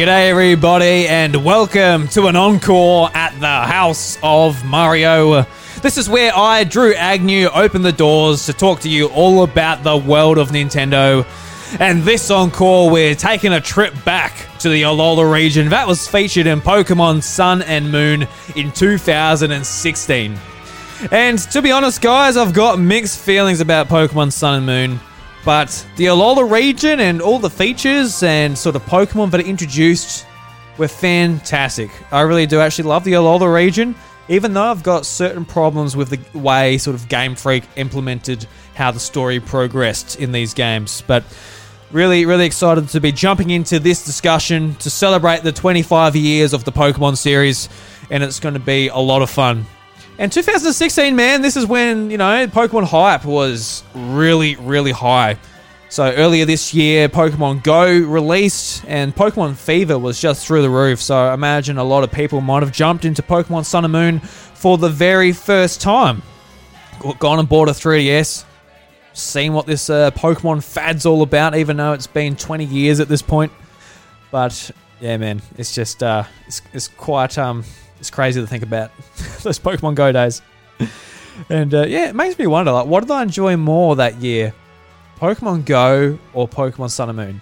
G'day, everybody, and welcome to an encore at the House of Mario. This is where I, Drew Agnew, open the doors to talk to you all about the world of Nintendo. And this encore, we're taking a trip back to the Alola region that was featured in Pokemon Sun and Moon in 2016. And to be honest, guys, I've got mixed feelings about Pokemon Sun and Moon. But the Alola region and all the features and sort of Pokemon that are introduced were fantastic. I really do actually love the Alola region, even though I've got certain problems with the way sort of Game Freak implemented how the story progressed in these games. But really, really excited to be jumping into this discussion to celebrate the 25 years of the Pokemon series, and it's going to be a lot of fun. And 2016, man, this is when, you know, Pokemon hype was really, really high. So earlier this year, Pokemon Go released, and Pokemon Fever was just through the roof. So I imagine a lot of people might have jumped into Pokemon Sun and Moon for the very first time. Gone and bought a 3DS, seen what this uh, Pokemon fad's all about, even though it's been 20 years at this point. But yeah, man, it's just uh, it's, it's quite um, it's crazy to think about those Pokemon Go days. And uh, yeah, it makes me wonder, like, what did I enjoy more that year? Pokemon Go or Pokemon Sun and Moon?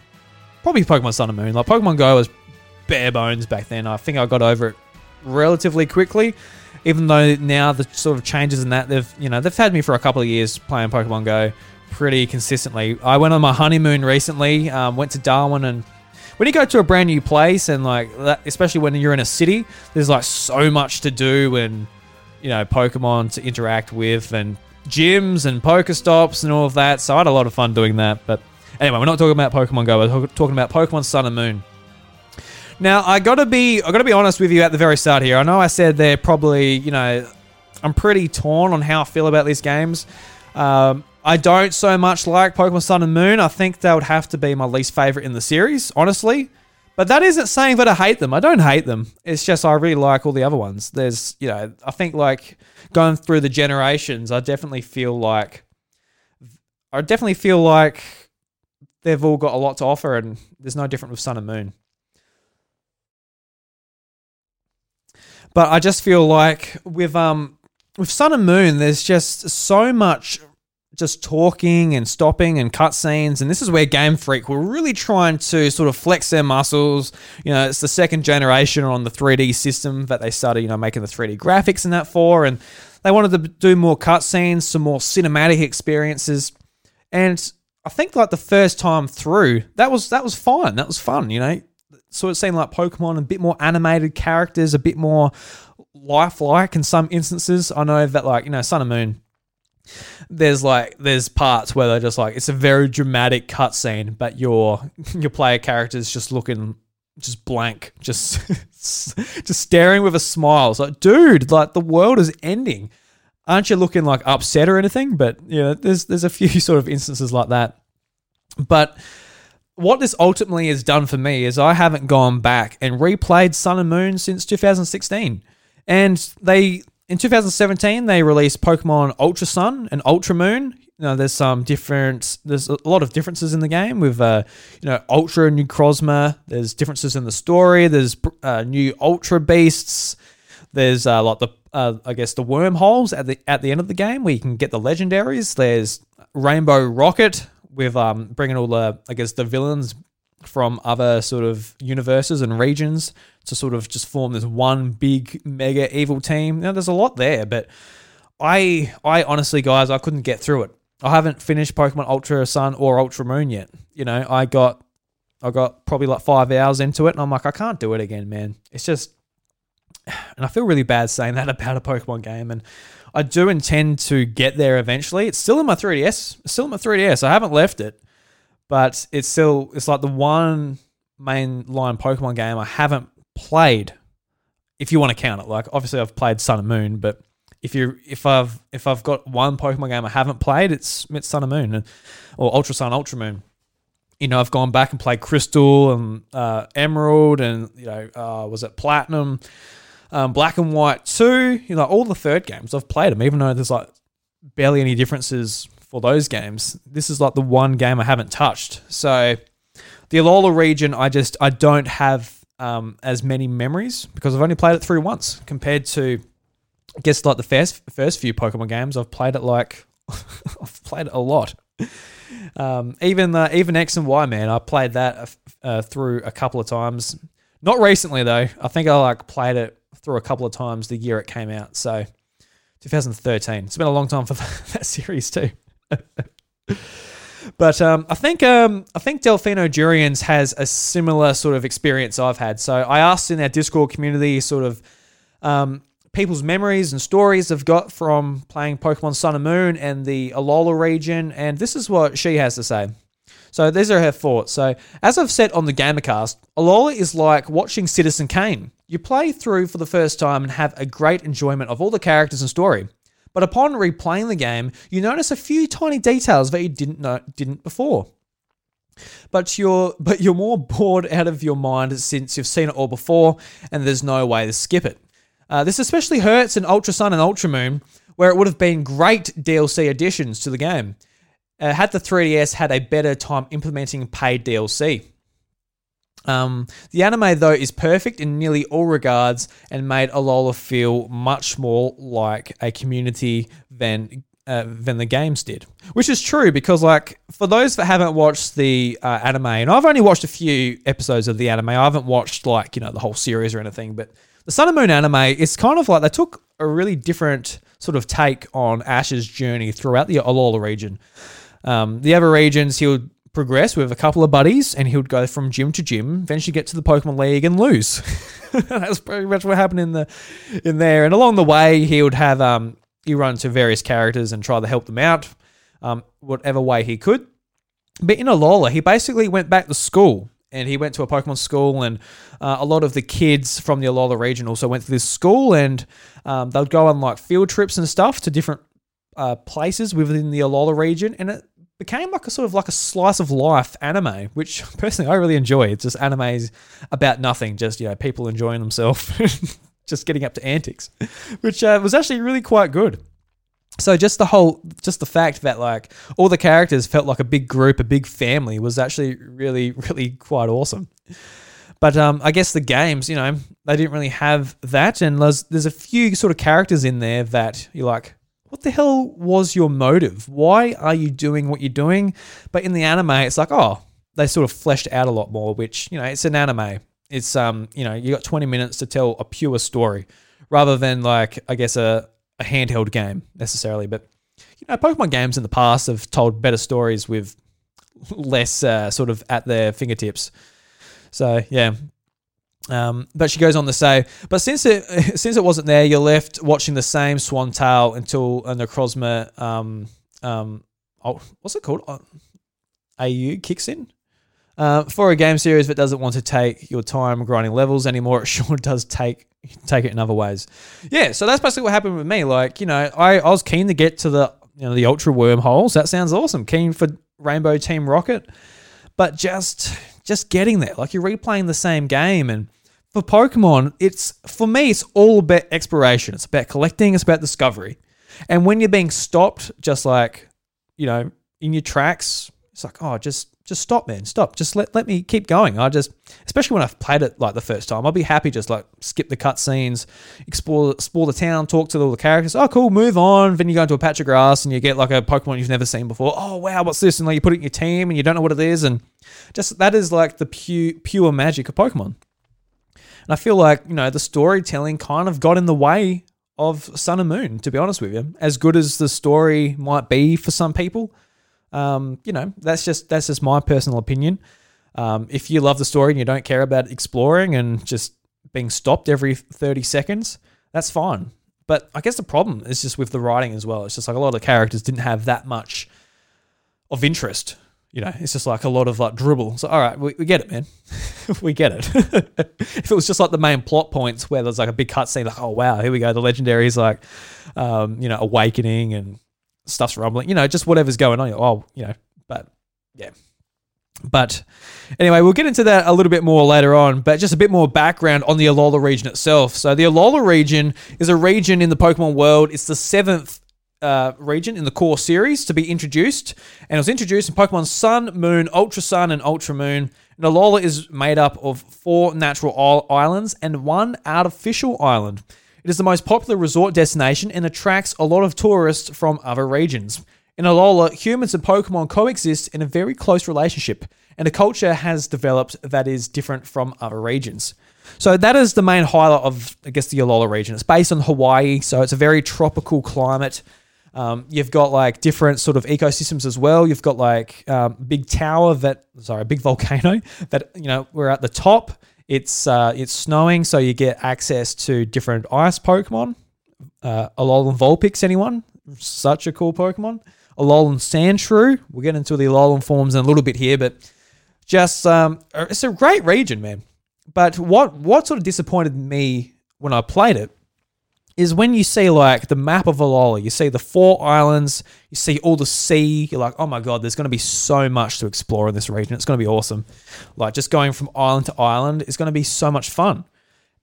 Probably Pokemon Sun and Moon. Like Pokemon Go was bare bones back then. I think I got over it relatively quickly. Even though now the sort of changes in that they've you know they've had me for a couple of years playing Pokemon Go pretty consistently. I went on my honeymoon recently. Um, went to Darwin and when you go to a brand new place and like that, especially when you're in a city, there's like so much to do and you know Pokemon to interact with and gyms and Pokestops and all of that. So I had a lot of fun doing that. But anyway, we're not talking about Pokemon Go. We're talking about Pokemon Sun and Moon. Now I gotta be I gotta be honest with you at the very start here. I know I said they're probably you know I'm pretty torn on how I feel about these games. Um, I don't so much like Pokemon Sun and Moon. I think they would have to be my least favorite in the series, honestly. But that isn't saying that I hate them. I don't hate them. It's just I really like all the other ones. There's, you know, I think like going through the generations, I definitely feel like I definitely feel like they've all got a lot to offer and there's no different with Sun and Moon. But I just feel like with um with Sun and Moon, there's just so much just talking and stopping and cutscenes. And this is where Game Freak were really trying to sort of flex their muscles. You know, it's the second generation on the 3D system that they started, you know, making the 3D graphics and that for. And they wanted to do more cutscenes, some more cinematic experiences. And I think like the first time through, that was that was fine. That was fun, you know. So it seemed like Pokemon, a bit more animated characters, a bit more lifelike in some instances. I know that like, you know, Sun and Moon there's like there's parts where they're just like it's a very dramatic cutscene, but your your player character is just looking just blank, just just staring with a smile. It's like, dude, like the world is ending. Aren't you looking like upset or anything? But you know, there's there's a few sort of instances like that. But what this ultimately has done for me is I haven't gone back and replayed Sun and Moon since 2016. And they in 2017, they released Pokemon Ultra Sun and Ultra Moon. You know, there's some different, there's a lot of differences in the game with, uh, you know, Ultra New Necrozma. There's differences in the story. There's uh, new Ultra Beasts. There's uh, like the, uh, I guess, the wormholes at the at the end of the game where you can get the legendaries. There's Rainbow Rocket with um bringing all the, I guess, the villains from other sort of universes and regions to sort of just form this one big mega evil team. Now there's a lot there, but I I honestly guys I couldn't get through it. I haven't finished Pokemon Ultra Sun or Ultra Moon yet. You know, I got I got probably like 5 hours into it and I'm like I can't do it again, man. It's just and I feel really bad saying that about a Pokemon game and I do intend to get there eventually. It's still in my 3DS. It's still in my 3DS. I haven't left it but it's still it's like the one mainline Pokemon game I haven't played. If you want to count it, like obviously I've played Sun and Moon, but if you if I've if I've got one Pokemon game I haven't played, it's it's Sun and Moon, and, or Ultra Sun, Ultra Moon. You know, I've gone back and played Crystal and uh, Emerald, and you know, uh, was it Platinum, um, Black and White too. You know, all the third games I've played them, even though there's like barely any differences for those games. This is like the one game I haven't touched. So the Alola region, I just I don't have um, as many memories because I've only played it through once compared to, I guess, like the first first few Pokemon games. I've played it like I've played it a lot. Um, even uh, even X and Y, man, I played that uh, through a couple of times. Not recently though. I think I like played it through a couple of times the year it came out. So 2013. It's been a long time for that series too. But um, I think um, I think Delfino Jurians has a similar sort of experience I've had. So I asked in our Discord community sort of um, people's memories and stories they've got from playing Pokemon Sun and Moon and the Alola region, and this is what she has to say. So these are her thoughts. So as I've said on the Gamercast, Alola is like watching Citizen Kane. You play through for the first time and have a great enjoyment of all the characters and story. But upon replaying the game, you notice a few tiny details that you didn't know didn't before. But you're but you're more bored out of your mind since you've seen it all before and there's no way to skip it. Uh, this especially hurts in Ultra Sun and Ultra Moon, where it would have been great DLC additions to the game. Uh, had the 3DS had a better time implementing paid DLC. Um, the anime, though, is perfect in nearly all regards and made Alola feel much more like a community than uh, than the games did, which is true because, like, for those that haven't watched the uh, anime, and I've only watched a few episodes of the anime, I haven't watched like you know the whole series or anything, but the Sun and Moon anime is kind of like they took a really different sort of take on Ash's journey throughout the Alola region. Um, the other regions, he would progress with a couple of buddies and he would go from gym to gym, eventually get to the Pokemon League and lose. That's pretty much what happened in the in there. And along the way, he would have um, he run to various characters and try to help them out, um, whatever way he could. But in Alola, he basically went back to school and he went to a Pokemon school, and uh, a lot of the kids from the Alola region also went to this school, and um, they'd go on like field trips and stuff to different uh, places within the Alola region, and it became like a sort of like a slice of life anime, which personally I really enjoy. It's just animes about nothing, just you know people enjoying themselves, just getting up to antics, which uh, was actually really quite good. So just the whole, just the fact that like all the characters felt like a big group, a big family, was actually really, really quite awesome. But um, I guess the games, you know, they didn't really have that, and there's there's a few sort of characters in there that you're like, what the hell was your motive? Why are you doing what you're doing? But in the anime, it's like, oh, they sort of fleshed out a lot more, which, you know, it's an anime. It's, um, you know, you got 20 minutes to tell a pure story rather than like, I guess, a, a handheld game necessarily. But, you know, Pokemon games in the past have told better stories with less uh, sort of at their fingertips. So, yeah, um, but she goes on to say, but since it since it wasn't there, you're left watching the same Swantale until a Necrozma, um, um, oh, what's it called? Uh, AU kicks in. Uh, for a game series that doesn't want to take your time grinding levels anymore, it sure does take take it in other ways. Yeah, so that's basically what happened with me. Like, you know, I, I was keen to get to the you know the ultra wormholes. That sounds awesome. Keen for Rainbow Team Rocket, but just just getting there, like you're replaying the same game and for Pokemon, it's for me, it's all about exploration. It's about collecting. It's about discovery. And when you're being stopped, just like you know, in your tracks, it's like, oh, just just stop, man, stop. Just let let me keep going. I just, especially when I've played it like the first time, I'll be happy just like skip the cutscenes, explore explore the town, talk to all the characters. Oh, cool, move on. Then you go into a patch of grass and you get like a Pokemon you've never seen before. Oh wow, what's this? And like you put it in your team and you don't know what it is, and just that is like the pure pure magic of Pokemon. And I feel like, you know, the storytelling kind of got in the way of Sun and Moon, to be honest with you. As good as the story might be for some people, um, you know, that's just that's just my personal opinion. Um, if you love the story and you don't care about exploring and just being stopped every 30 seconds, that's fine. But I guess the problem is just with the writing as well. It's just like a lot of the characters didn't have that much of interest you know, it's just like a lot of like dribble. So, all right, we, we get it, man. we get it. if it was just like the main plot points where there's like a big cutscene, like, oh, wow, here we go. The legendary is like, um, you know, awakening and stuff's rumbling, you know, just whatever's going on. Oh, you know, but yeah. But anyway, we'll get into that a little bit more later on, but just a bit more background on the Alola region itself. So, the Alola region is a region in the Pokemon world. It's the seventh uh, region in the core series to be introduced, and it was introduced in Pokemon Sun, Moon, Ultra Sun, and Ultra Moon. Alola is made up of four natural islands and one artificial island. It is the most popular resort destination and attracts a lot of tourists from other regions. In Alola, humans and Pokemon coexist in a very close relationship, and a culture has developed that is different from other regions. So that is the main highlight of, I guess, the Alola region. It's based on Hawaii, so it's a very tropical climate. Um, you've got like different sort of ecosystems as well. You've got like um, big tower that, sorry, a big volcano that you know we're at the top. It's uh, it's snowing, so you get access to different ice Pokemon. Uh, Alolan Vulpix, anyone? Such a cool Pokemon. Alolan Sandshrew. We'll get into the Alolan forms in a little bit here, but just um, it's a great region, man. But what what sort of disappointed me when I played it is when you see like the map of Alola, you see the four islands, you see all the sea, you're like, oh my god, there's going to be so much to explore in this region. It's going to be awesome. Like just going from island to island is going to be so much fun.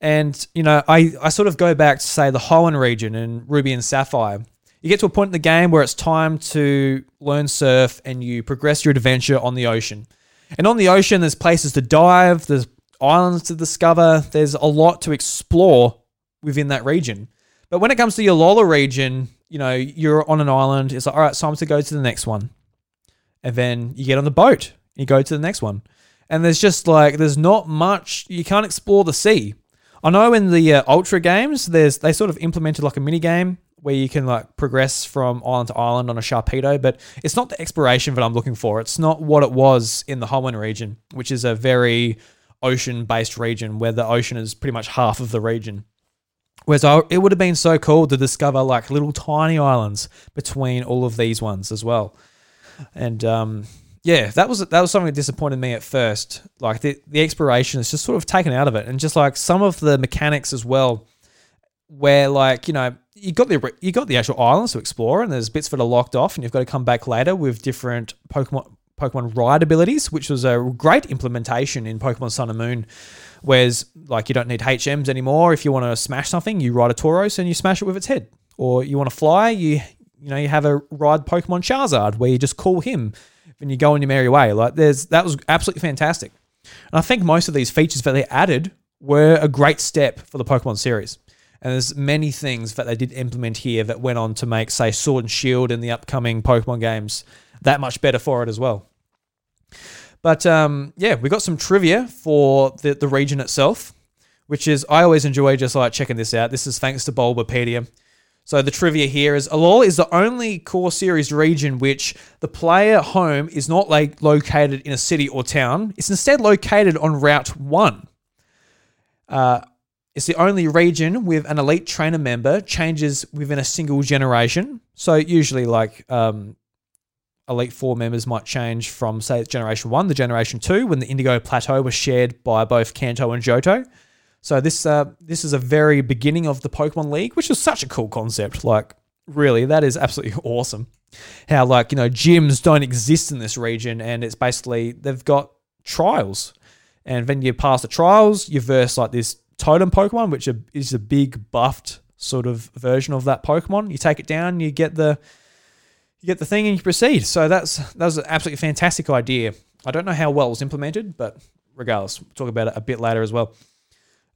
And you know, I I sort of go back to say the Hoenn region and Ruby and Sapphire. You get to a point in the game where it's time to learn surf and you progress your adventure on the ocean. And on the ocean, there's places to dive, there's islands to discover, there's a lot to explore within that region. But when it comes to your Alola region, you know, you're on an island, it's like, all right, it's time to go to the next one. And then you get on the boat, you go to the next one. And there's just like, there's not much, you can't explore the sea. I know in the uh, Ultra games, there's they sort of implemented like a mini game where you can like progress from island to island on a Sharpedo, but it's not the exploration that I'm looking for. It's not what it was in the Hoenn region, which is a very ocean based region where the ocean is pretty much half of the region. Whereas I, it would have been so cool to discover like little tiny islands between all of these ones as well. And um, yeah, that was that was something that disappointed me at first. Like the the exploration is just sort of taken out of it, and just like some of the mechanics as well, where like you know you got the you got the actual islands to explore, and there's bits that are locked off, and you've got to come back later with different Pokemon Pokemon ride abilities, which was a great implementation in Pokemon Sun and Moon. Whereas, like, you don't need HMs anymore. If you want to smash something, you ride a Tauros and you smash it with its head. Or you want to fly, you you know you have a ride Pokemon Charizard where you just call him and you go on your merry way. Like, there's that was absolutely fantastic. And I think most of these features that they added were a great step for the Pokemon series. And there's many things that they did implement here that went on to make, say, Sword and Shield in the upcoming Pokemon games that much better for it as well. But um, yeah, we got some trivia for the, the region itself, which is, I always enjoy just like checking this out. This is thanks to Bulbapedia. So the trivia here is Alola is the only core series region which the player home is not like located in a city or town. It's instead located on Route 1. Uh, it's the only region with an elite trainer member changes within a single generation. So usually like um, Elite Four members might change from, say, Generation 1 to Generation 2 when the Indigo Plateau was shared by both Kanto and Johto. So this uh, this is a very beginning of the Pokemon League, which is such a cool concept. Like, really, that is absolutely awesome. How, like, you know, gyms don't exist in this region, and it's basically they've got trials. And then you pass the trials, you verse like this totem Pokemon, which is a big buffed sort of version of that Pokemon. You take it down, you get the you get the thing and you proceed. So that's that was an absolutely fantastic idea. I don't know how well it was implemented, but regardless, we'll talk about it a bit later as well.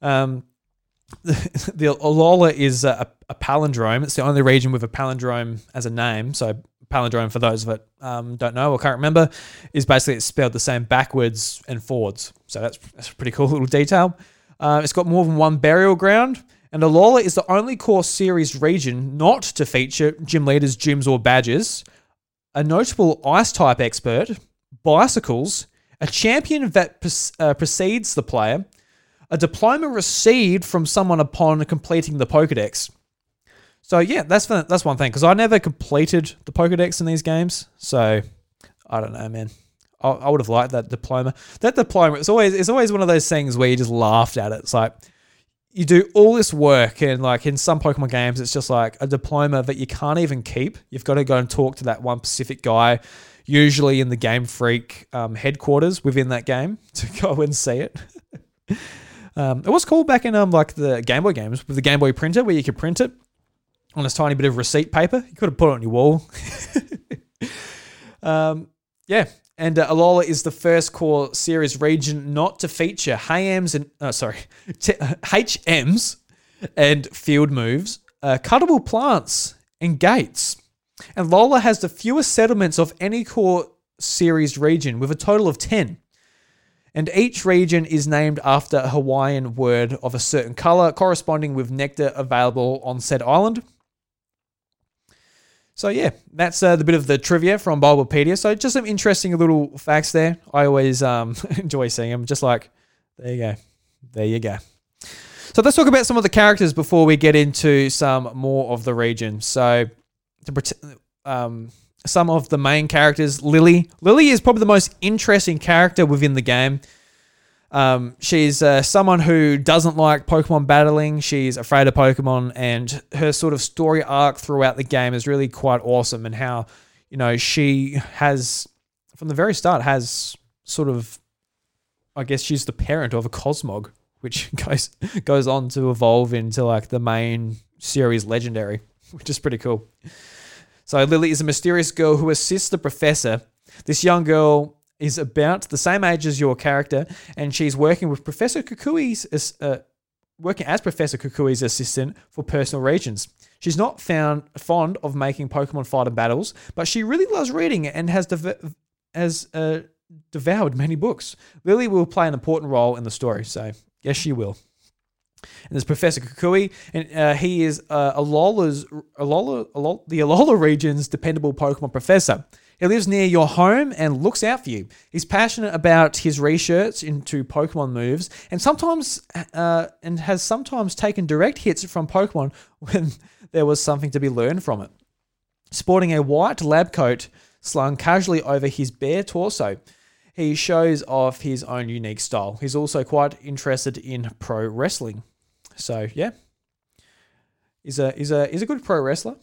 Um, the, the Alola is a, a, palindrome. It's the only region with a palindrome as a name. So palindrome, for those that um, don't know or can't remember, is basically it's spelled the same backwards and forwards. So that's, that's a pretty cool little detail. Uh, it's got more than one burial ground and Alola is the only core series region not to feature gym leaders, gyms, or badges, a notable ice type expert, bicycles, a champion that uh, precedes the player, a diploma received from someone upon completing the Pokedex. So yeah, that's that's one thing because I never completed the Pokedex in these games, so I don't know, man. I, I would have liked that diploma. That diploma, it's always it's always one of those things where you just laughed at it. It's like you do all this work and like in some Pokemon games, it's just like a diploma that you can't even keep. You've got to go and talk to that one specific guy, usually in the Game Freak um, headquarters within that game, to go and see it. um, it was cool back in um like the Game Boy games with the Game Boy printer where you could print it on this tiny bit of receipt paper. You could have put it on your wall. um, yeah, And uh, Alola is the first core series region not to feature HMs and uh, sorry t- HMs and field moves, uh, cuttable plants, and gates. And Lola has the fewest settlements of any core series region, with a total of ten. And each region is named after a Hawaiian word of a certain color, corresponding with nectar available on said island. So yeah, that's uh, the bit of the trivia from Bulbapedia. So just some interesting little facts there. I always um, enjoy seeing them. Just like there you go, there you go. So let's talk about some of the characters before we get into some more of the region. So to um, some of the main characters, Lillie. Lillie is probably the most interesting character within the game. Um, she's uh, someone who doesn't like Pokemon battling. She's afraid of Pokemon, and her sort of story arc throughout the game is really quite awesome. And how, you know, she has, from the very start, has sort of, I guess she's the parent of a Cosmog, which goes goes on to evolve into like the main series legendary, which is pretty cool. So Lillie is a mysterious girl who assists the professor. This young girl is about the same age as your character, and she's working with Professor Kukui's uh, working as Professor Kukui's assistant for personal regions. She's not found fond of making Pokemon fighter battles, but she really loves reading and has dev- has uh, devoured many books. Lillie will play an important role in the story, so yes, she will. And there's Professor Kukui, and uh, he is uh, Alola's Alola, Alola, the Alola region's dependable Pokemon professor. He lives near your home and looks out for you. He's passionate about his research into Pokemon moves, and sometimes uh, and has sometimes taken direct hits from Pokemon when there was something to be learned from it. Sporting a white lab coat slung casually over his bare torso, he shows off his own unique style. He's also quite interested in pro wrestling. So yeah, he's a he's a he's a good pro wrestler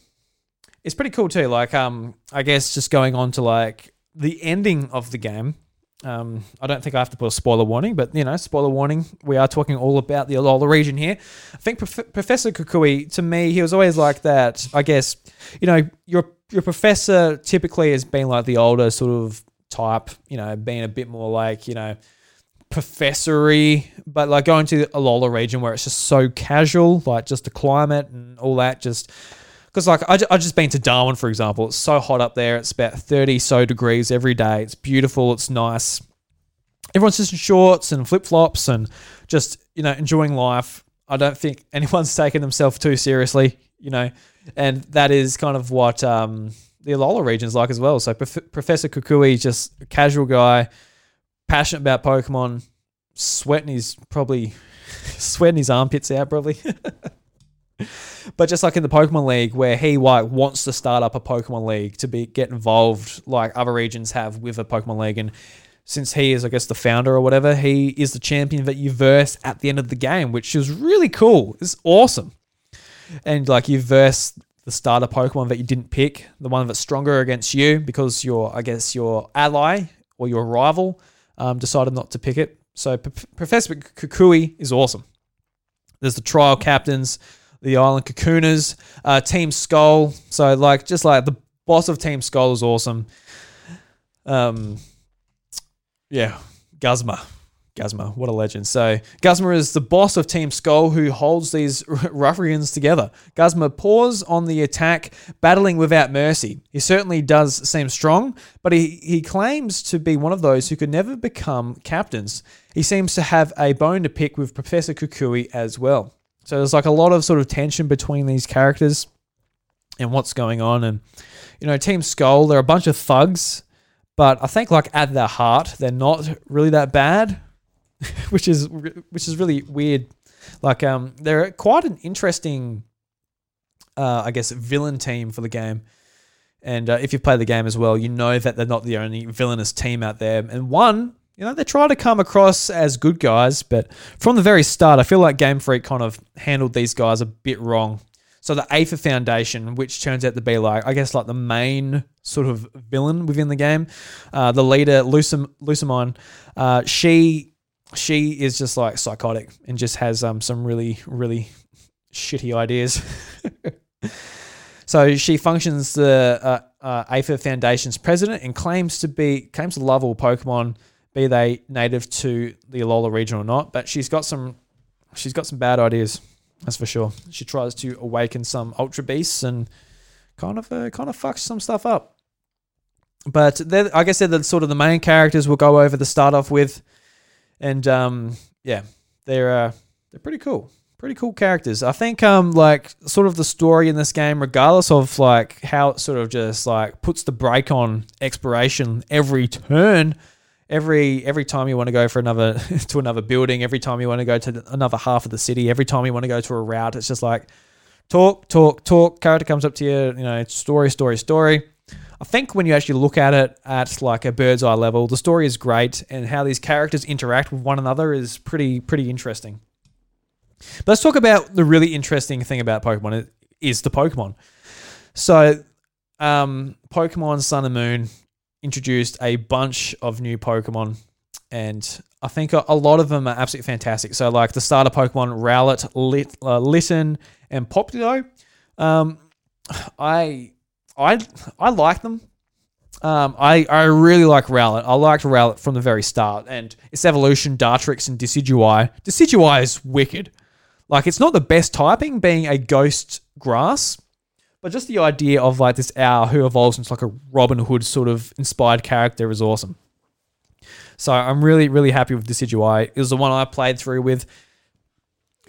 it's pretty cool too. Like, um, I guess just going on to like the ending of the game. Um, I don't think I have to put a spoiler warning, but you know, spoiler warning. We are talking all about the Alola region here. I think Prof- Professor Kukui, to me, he was always like that. I guess, you know, your your professor typically has been like the older sort of type. You know, being a bit more like you know, professory, but like going to the Alola region where it's just so casual, like just the climate and all that, just because like I, I just been to Darwin for example. It's so hot up there. It's about thirty so degrees every day. It's beautiful. It's nice. Everyone's just in shorts and flip flops and just you know enjoying life. I don't think anyone's taking themselves too seriously, you know, and that is kind of what um, the Alola region's like as well. So Prof- Professor Kukui, just a casual guy, passionate about Pokemon, sweating his probably sweating his armpits out probably. but just like in the Pokemon League, where he like wants to start up a Pokemon League to be get involved, like other regions have with a Pokemon League, and since he is, I guess, the founder or whatever, he is the champion that you verse at the end of the game, which is really cool. It's awesome, and like you verse the starter Pokemon that you didn't pick, the one that's stronger against you because your, I guess, your ally or your rival um, decided not to pick it. So P- Professor Kukui is awesome. There's the trial captains the Island Kahunas, uh, Team Skull. So like just like the boss of Team Skull is awesome. Um, yeah, Guzma. Guzma, what a legend. So, Guzma is the boss of Team Skull who holds these ruffians together. Guzma paws on the attack, battling without mercy. He certainly does seem strong, but he, he claims to be one of those who could never become captains. He seems to have a bone to pick with Professor Kukui as well. So there's like a lot of sort of tension between these characters and what's going on. And, you know, Team Skull, they're a bunch of thugs, but I think like at their heart, they're not really that bad, which is which is really weird. Like um, they're quite an interesting, uh, I guess, villain team for the game. And uh, if you've played the game as well, you know that they're not the only villainous team out there. And one you know, they try to come across as good guys, but from the very start, I feel like Game Freak kind of handled these guys a bit wrong. So the Aether Foundation, which turns out to be like, I guess, like the main sort of villain within the game, uh, the leader, Lucim, Lusamine, uh, she she is just like psychotic and just has um, some really, really shitty ideas. so she functions the uh, uh, Aether Foundation's president and claims to be claims to love all Pokemon, be they native to the Alola region or not. But she's got some she's got some bad ideas, that's for sure. She tries to awaken some Ultra Beasts and kind of uh, kind of fucks some stuff up. But they're, I said, the sort of the main characters we'll go over the start off with, and um, yeah, they're uh, they're pretty cool pretty cool characters. I think um like sort of the story in this game, regardless of like how it sort of just like puts the brake on exploration every turn, every every time you want to go for another to another building, every time you want to go to another half of the city, every time you want to go to a route, it's just like talk, talk, talk. Character comes up to you, you know, story, story, story. I think when you actually look at it at like a bird's eye level, the story is great, and how these characters interact with one another is pretty pretty interesting. But let's talk about the really interesting thing about Pokemon is the Pokemon. So, um, Pokemon Sun and Moon introduced a bunch of new Pokemon, and I think a, lot of them are absolutely fantastic. So, like the starter Pokemon, Rowlet, Lit, uh, Litten, and Popplio. Um, I, I, I like them. Um, I, I really like Rowlet. I liked Rowlet from the very start, and its evolution, Dartrix and Decidueye. Decidueye is wicked. Like it's not the best typing being a ghost grass, but just the idea of like this owl who evolves into like a Robin Hood sort of inspired character is awesome. So I'm really, really happy with Decidueye. It was the one I played through with,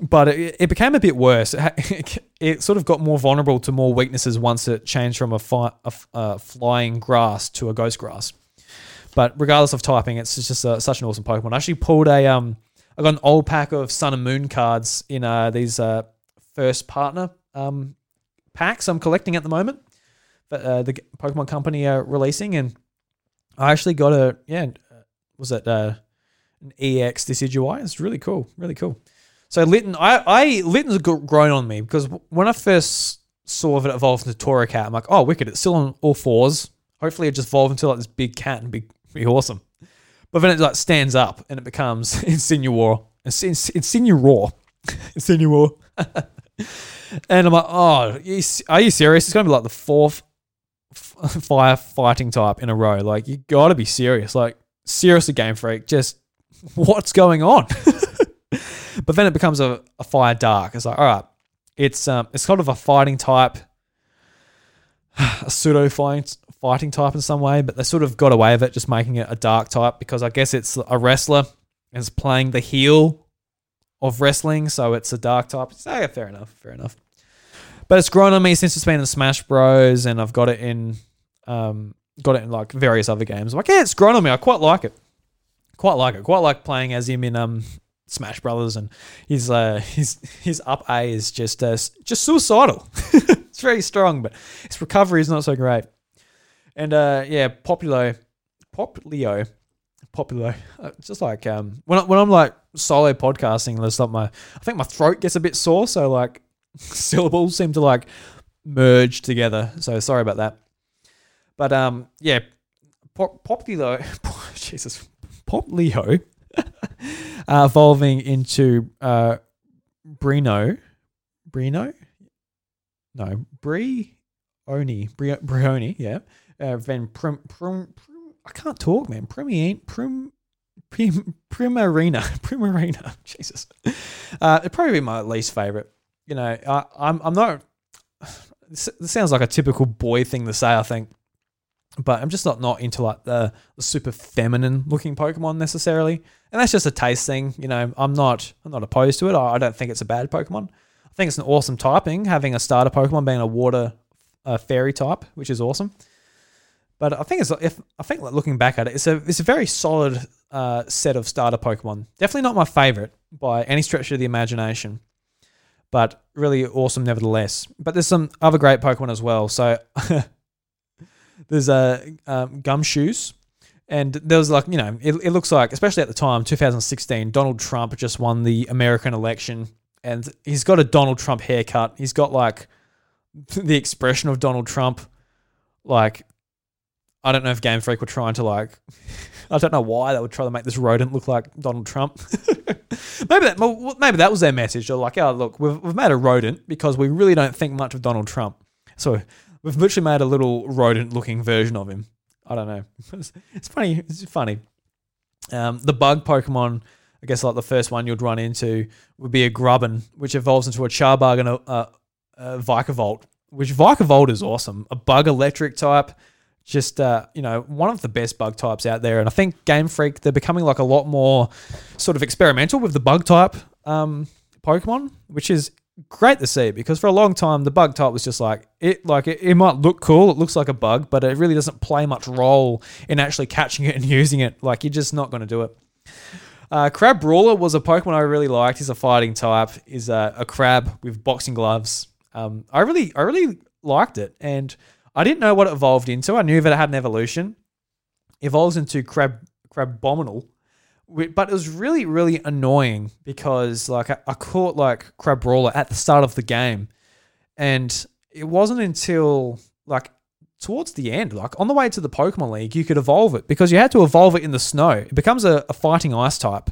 but it, it became a bit worse. It, it, sort of got more vulnerable to more weaknesses once it changed from a, fi- a, a flying grass to a ghost grass. But regardless of typing, it's just a, such an awesome Pokemon. I actually pulled a um I got an old pack of Sun and Moon cards in uh, these uh, first partner um, packs I'm collecting at the moment. But uh, the Pokemon Company are releasing, and I actually got a yeah, was it uh, an EX Decidueye? It's really cool, really cool. So Litten, I, I grown on me because when I first saw it evolve into Torracat, I'm like, oh, wicked! It's still on all fours. Hopefully, it just evolves into like this big cat and be be awesome. But then it like stands up and it becomes Incineroar. Incineroar. Incineroar. And I'm like, oh, are you serious? It's going to be like the fourth fire fighting type in a row. Like, you got to be serious. Like, seriously, Game Freak, just what's going on? but then it becomes a, a fire dark. It's like, all right, it's um, it's kind of a fighting type, a pseudo fighting fighting type in some way, but they sort of got away with it, just making it a dark type because I guess it's a wrestler and it's playing the heel of wrestling, so it's a dark type. So, yeah, fair enough, fair enough. But it's grown on me since it's been in Smash Bros, and I've got it in, um, got it in like various other games. I'm like, yeah, it's grown on me. I quite like it. Quite like it. Quite like playing as him in um Smash Brothers, and his uh his his up A is just uh, just suicidal. it's very strong, but his recovery is not so great. And uh, yeah, Popplio, Popplio, Popplio. Uh, just like um, when I, when I'm like solo podcasting, there's like my I think my throat gets a bit sore, so like syllables seem to like merge together. So sorry about that. But um, yeah, Pop, Popplio, Jesus, Popplio, uh, evolving into uh, Brino, Brino, no, Bri. Oni, Brioni, yeah, uh, Van Prim, Prim, Prim, I can't talk, man. Primi Prim, Prim, Primarina, Primarina. Jesus, uh, it'd probably be my least favorite. You know, I, I'm I'm not. This, sounds like a typical boy thing to say, I think, but I'm just not not into like the, the super feminine looking Pokemon necessarily, and that's just a taste thing. You know, I'm not I'm not opposed to it. I, I don't think it's a bad Pokemon. I think it's an awesome typing, having a starter Pokemon being a water uh, fairy type, which is awesome. But I think it's if I think looking back at it, it's a it's a very solid uh, set of starter Pokemon. Definitely not my favorite by any stretch of the imagination, but really awesome nevertheless. But there's some other great Pokemon as well. So there's a uh, um, Gumshoos, and there was like you know it, it looks like especially at the time 2016 Donald Trump just won the American election, and he's got a Donald Trump haircut. He's got like the expression of Donald Trump, like I don't know if Game Freak were trying to like. I don't know why they would try to make this rodent look like Donald Trump. maybe that maybe that was their message. They're like, oh look, we've, we've made a rodent because we really don't think much of Donald Trump. So we've literally made a little rodent-looking version of him. I don't know. It's, it's funny. It's funny. Um, the bug Pokemon, I guess, like the first one you'd run into would be a Grubbin, which evolves into a Charbug and a, a, a Vikavolt, which Vikavolt is awesome. A bug electric type, just uh, you know, one of the best bug types out there. And I think Game Freak they're becoming like a lot more sort of experimental with the bug type um, Pokemon, which is great to see because for a long time the bug type was just like it like it, it might look cool. It looks like a bug but it really doesn't play much role in actually catching it and using it. Like you're just not going to do it. Uh, Crabrawler was a pokemon i really liked. He's a fighting type. Is a, a crab with boxing gloves. Um, i really i really liked it. And i didn't know what it evolved into i knew that it had an evolution evolves into crab Crabominable but it was really really annoying because like I, I caught like Crabrawler at the start of the game, and it wasn't until like towards the end, like on the way to the Pokemon League, you could evolve it because you had to evolve it in the snow. It becomes a, a fighting ice type.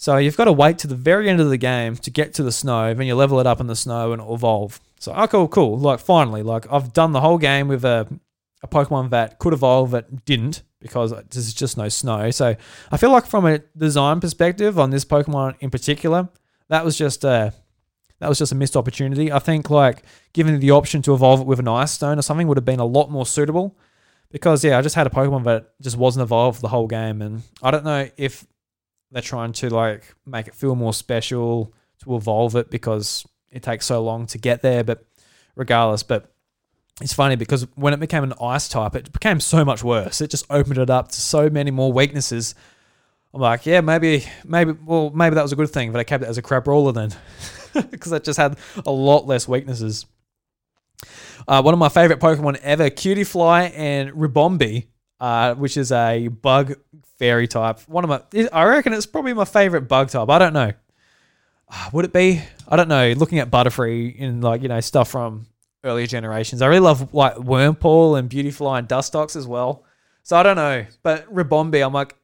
So you've got to wait to the very end of the game to get to the snow, then you level it up in the snow and evolve. So oh cool, cool. Like finally, like I've done the whole game with a a Pokemon that could evolve that didn't because there's just no snow. So I feel like from a design perspective on this Pokemon in particular, that was just a that was just a missed opportunity. I think like giving the option to evolve it with an Ice Stone or something would have been a lot more suitable. Because yeah, I just had a Pokemon that just wasn't evolved the whole game, and I don't know if they're trying to like make it feel more special to evolve it because it takes so long to get there. But regardless, but it's funny because when it became an ice type, it became so much worse. It just opened it up to so many more weaknesses. I'm like, yeah, maybe, maybe, well, maybe that was a good thing, but I kept it as a crap Crabrawler then because it just had a lot less weaknesses. Uh, one of my favorite Pokemon ever, Cutiefly and Ribombee, uh, which is a bug fairy type. One of my, I reckon it's probably my favorite bug type. I don't know. Uh, would it be? I don't know. Looking at Butterfree in like you know stuff from earlier generations. I really love like Wurmple and Beautyfly and Dustox as well. So I don't know, but Ribombee, I'm like,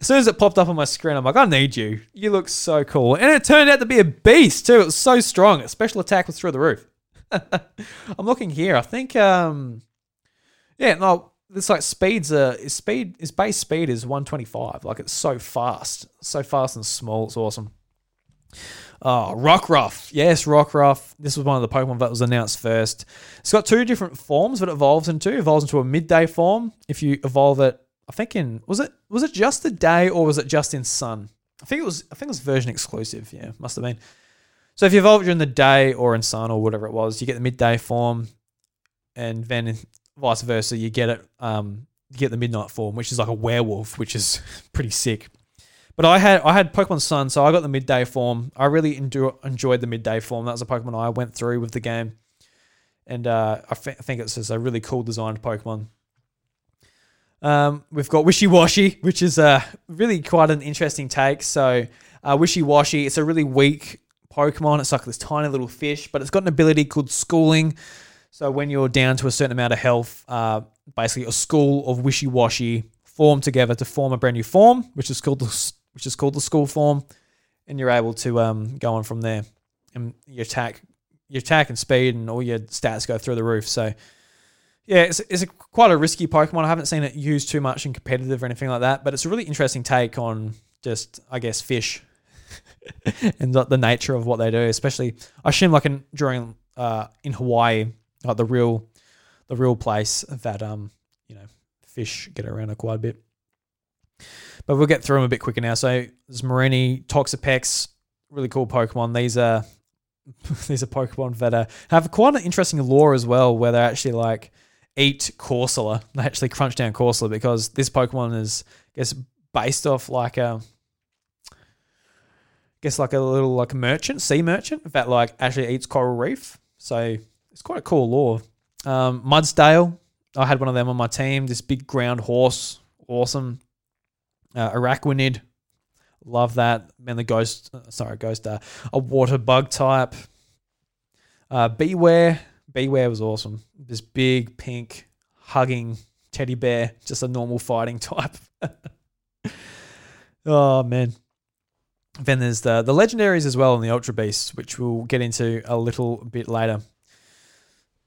as soon as it popped up on my screen, I'm like, I need you. You look so cool, and it turned out to be a beast too. It was so strong. Its special attack was through the roof. I'm looking here. I think, um, yeah, no, it's like speeds. Its speed, its base speed is 125. Like it's so fast, so fast and small. It's awesome. Ah, oh, Rockruff. Yes, Rockruff. This was one of the Pokemon that was announced first. It's got two different forms that it evolves into. It evolves into a midday form. If you evolve it, I think in was it was it just the day or was it just in sun? I think it was I think it was version exclusive. Yeah, must have been. So if you evolve it during the day or in sun or whatever it was, you get the midday form, and then vice versa, you get it. Um, you get the midnight form, which is like a werewolf, which is pretty sick. But I had I had Pokemon Sun, so I got the midday form. I really enjoy, enjoyed the midday form. That was a Pokemon I went through with the game, and uh, I, f- I think it's just a really cool designed Pokemon. Um, we've got Wishiwashi, which is uh, really quite an interesting take. So uh, Wishiwashi, it's a really weak Pokemon. It's like this tiny little fish, but it's got an ability called Schooling. So when you're down to a certain amount of health, uh, basically a school of Wishiwashi form together to form a brand new form, which is called the which is called the school form, and you're able to um, go on from there. And your attack, your attack and speed, and all your stats go through the roof. So, yeah, it's, it's a, quite a risky Pokemon. I haven't seen it used too much in competitive or anything like that, but it's a really interesting take on just, I guess, fish and the, nature of what they do. Especially, I assume like in during uh, in Hawaii, like the real, the real place that um you know fish get around quite a bit. But we'll get through them a bit quicker now. So there's Mareanie, Toxapex, really cool Pokemon. These are these are Pokemon that uh, have quite an interesting lore as well, where they actually like eat Corsola. They actually crunch down Corsola because this Pokemon is, I guess, based off like a, I guess like a little like a merchant, sea merchant that like actually eats coral reef. So it's quite a cool lore. Um, Mudsdale, I had one of them on my team. This big ground horse, awesome. Uh, Araquanid, love that. And the ghost, uh, sorry, ghost, uh, a water bug type. Uh, Beware, Bewear was awesome. This big pink hugging teddy bear, just a normal fighting type. oh man. Then there's the the legendaries as well and the ultra beasts, which we'll get into a little bit later.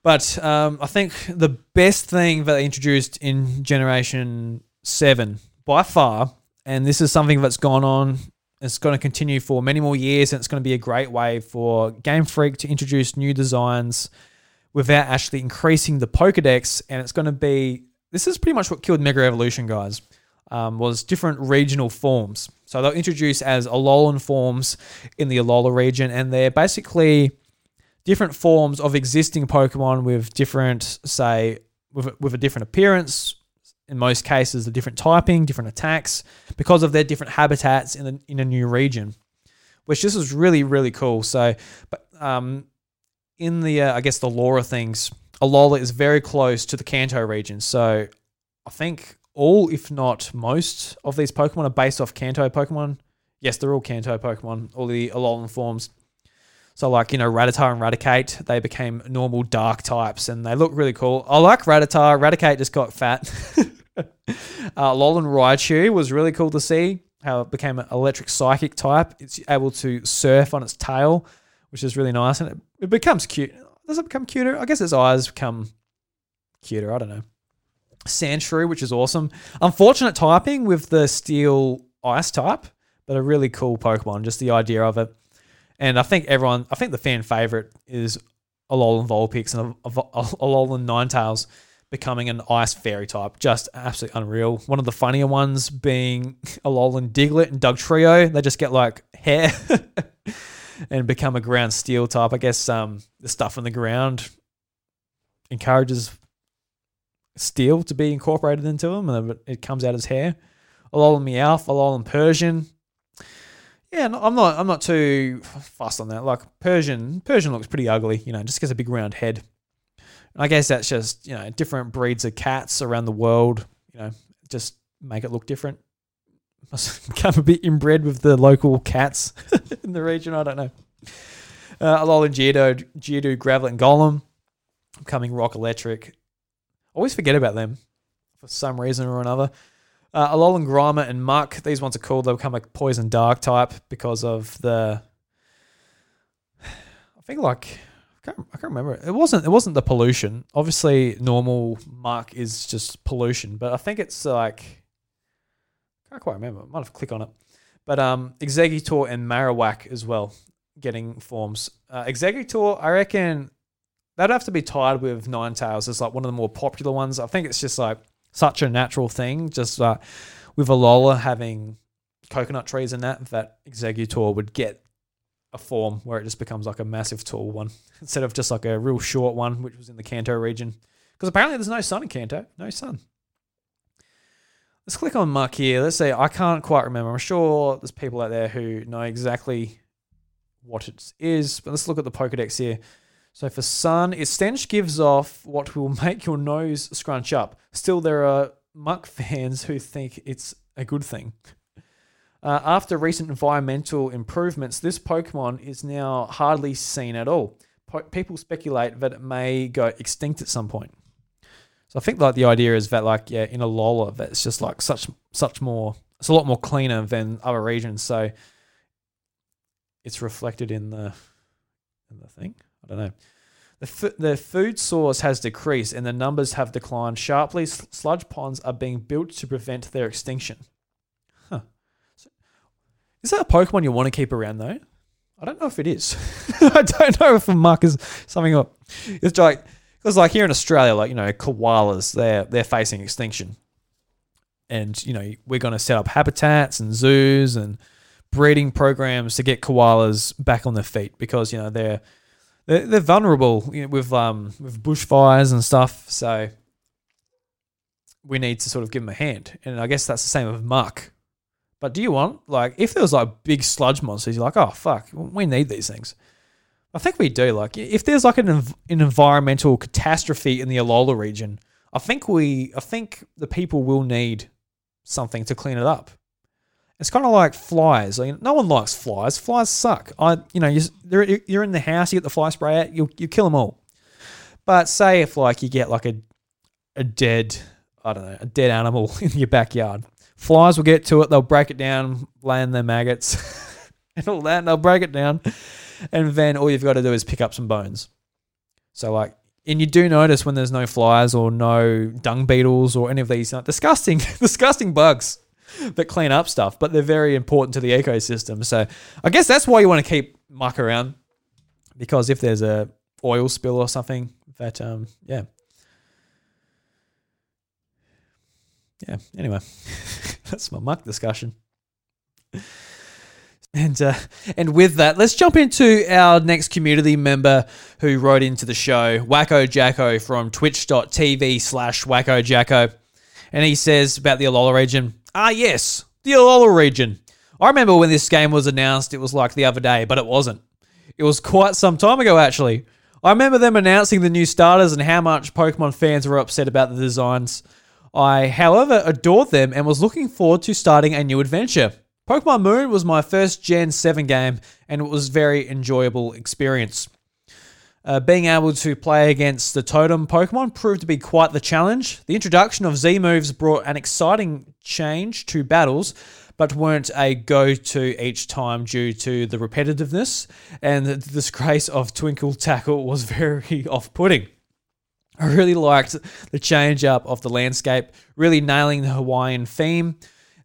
But um, I think the best thing that they introduced in Generation 7 by far, and this is something that's gone on, it's going to continue for many more years, and it's going to be a great way for Game Freak to introduce new designs without actually increasing the Pokedex. And it's going to be this is pretty much what killed Mega Evolution, guys. Um, was different regional forms. So they'll introduce as Alolan forms in the Alola region, and they're basically different forms of existing Pokemon with different, say, with a, with a different appearance. In most cases, the different typing, different attacks, because of their different habitats in a, in a new region, which this is really really cool. So, but um, in the uh, I guess the lore of things, Alola is very close to the Kanto region. So, I think all, if not most, of these Pokemon are based off Kanto Pokemon. Yes, they're all Kanto Pokemon, all the Alolan forms. So, like, you know, Rattata and Raticate, they became normal dark types and they look really cool. I like Rattata. Raticate just got fat. uh, Alolan Raichu was really cool to see how it became an electric psychic type. It's able to surf on its tail, which is really nice. And it, it becomes cute. Does it become cuter? I guess its eyes become cuter. I don't know. Sandshrew, which is awesome. Unfortunate typing with the steel ice type, but a really cool Pokemon. Just the idea of it. And I think everyone, I think the fan favorite is Alolan Vulpix and a Alolan Ninetales becoming an ice fairy type. Just absolutely unreal. One of the funnier ones being Alolan Diglett and Dugtrio. They just get like hair and become a ground steel type. I guess um, the stuff on the ground encourages steel to be incorporated into them, and it comes out as hair. Alolan Meowth, Alolan Persian, yeah, I'm not. I'm not too fussed on that. Like Persian, Persian looks pretty ugly. You know, just gets a big round head. And I guess that's just you know different breeds of cats around the world. You know, just make it look different. Must become a bit inbred with the local cats in the region. I don't know. Uh, Alolan Geodude, Geodude, Graveler, and Golem becoming rock electric. Always forget about them for some reason or another. Uh, Alolan Grimer and Muk. These ones are cool. They become like poison dark type because of the. I think like I can't, I can't remember. It wasn't. It wasn't the pollution. Obviously, normal Muk is just pollution, but I think it's like I can't quite remember. I might have to click on it. But um, Exeggutor and Marowak as well getting forms. Uh, Exeggutor, I reckon that'd have to be tied with Ninetales. as like one of the more popular ones. I think it's just like such a natural thing. Just uh, with Alola having coconut trees in that, that Exeggutor would get a form where it just becomes like a massive tall one instead of just like a real short one, which was in the Kanto region. Because apparently there's no sun in Kanto. No sun. Let's click on Muk here. Let's say I can't quite remember. I'm sure there's people out there who know exactly what it is, but let's look at the Pokedex here. So for sun, its stench gives off what will make your nose scrunch up. Still, there are Muk fans who think it's a good thing. Uh, after recent environmental improvements, this Pokemon is now hardly seen at all. Po- people speculate that it may go extinct at some point. So I think like the idea is that like yeah, in Alola, that's just like such such more. It's a lot more cleaner than other regions, so it's reflected in the in the thing. I don't know. The, f- the food source has decreased and the numbers have declined sharply. Sludge ponds are being built to prevent their extinction. Huh. Is that a Pokemon you want to keep around though? I don't know if it is. I don't know if a Muk is something up. It's like because like here in Australia, like you know, koalas they're they're facing extinction, and you know we're going to set up habitats and zoos and breeding programs to get koalas back on their feet because you know they're they're, they're vulnerable with um with bushfires and stuff. So we need to sort of give them a hand, and I guess that's the same with Muk. But do you want like if there was like big sludge monsters, you're like, oh fuck, we need these things. I think we do. Like if there's like an an environmental catastrophe in the Alola region, I think we I think the people will need something to clean it up. It's kind of like flies. Like, no one likes flies. Flies suck. I, you know, you're, you're in the house, you get the fly spray out, you you kill them all. But say if like you get like a a dead, I don't know, a dead animal in your backyard, flies will get to it. They'll break it down, land their maggots, and all that. And they'll break it down, and then all you've got to do is pick up some bones. So like and you do notice when there's no flies or no dung beetles or any of these uh, disgusting, disgusting bugs that clean up stuff, but they're very important to the ecosystem. So I guess that's why you want to keep Muk around because if there's a oil spill or something, that um yeah. Yeah, anyway, that's my Muk discussion. And uh, and with that, let's jump into our next community member who wrote into the show, Wacko Jacko from twitch.tv slash Wacko Jacko. And he says about the Alola region, ah yes, the Alola region. I remember when this game was announced, it was like the other day, but it wasn't. It was quite some time ago actually. I remember them announcing the new starters and how much Pokemon fans were upset about the designs. I, however, adored them and was looking forward to starting a new adventure. Pokemon Moon was my first Gen 7 game and it was a very enjoyable experience. Uh, being able to play against the totem Pokemon proved to be quite the challenge. The introduction of Z moves brought an exciting change to battles, but weren't a go to each time due to the repetitiveness, and the disgrace of Twinkle Tackle was very off putting. I really liked the change up of the landscape, really nailing the Hawaiian theme.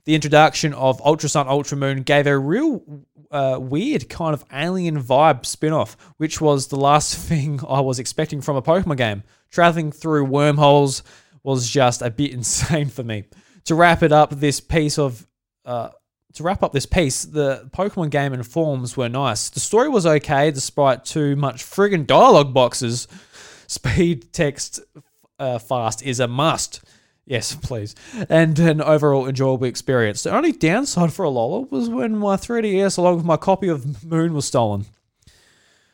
The introduction of Ultra Sun Ultra Moon gave a real uh, weird kind of alien vibe spin off, which was the last thing I was expecting from a Pokemon game. Traveling through wormholes was just a bit insane for me. To wrap it up, this piece of uh, to wrap up this piece, the Pokemon game and forms were nice. The story was okay despite too much friggin' dialogue boxes. Speed text uh, fast is a must. Yes, please. And an overall enjoyable experience. The only downside for a Alola was when my 3DS along with my copy of Moon was stolen.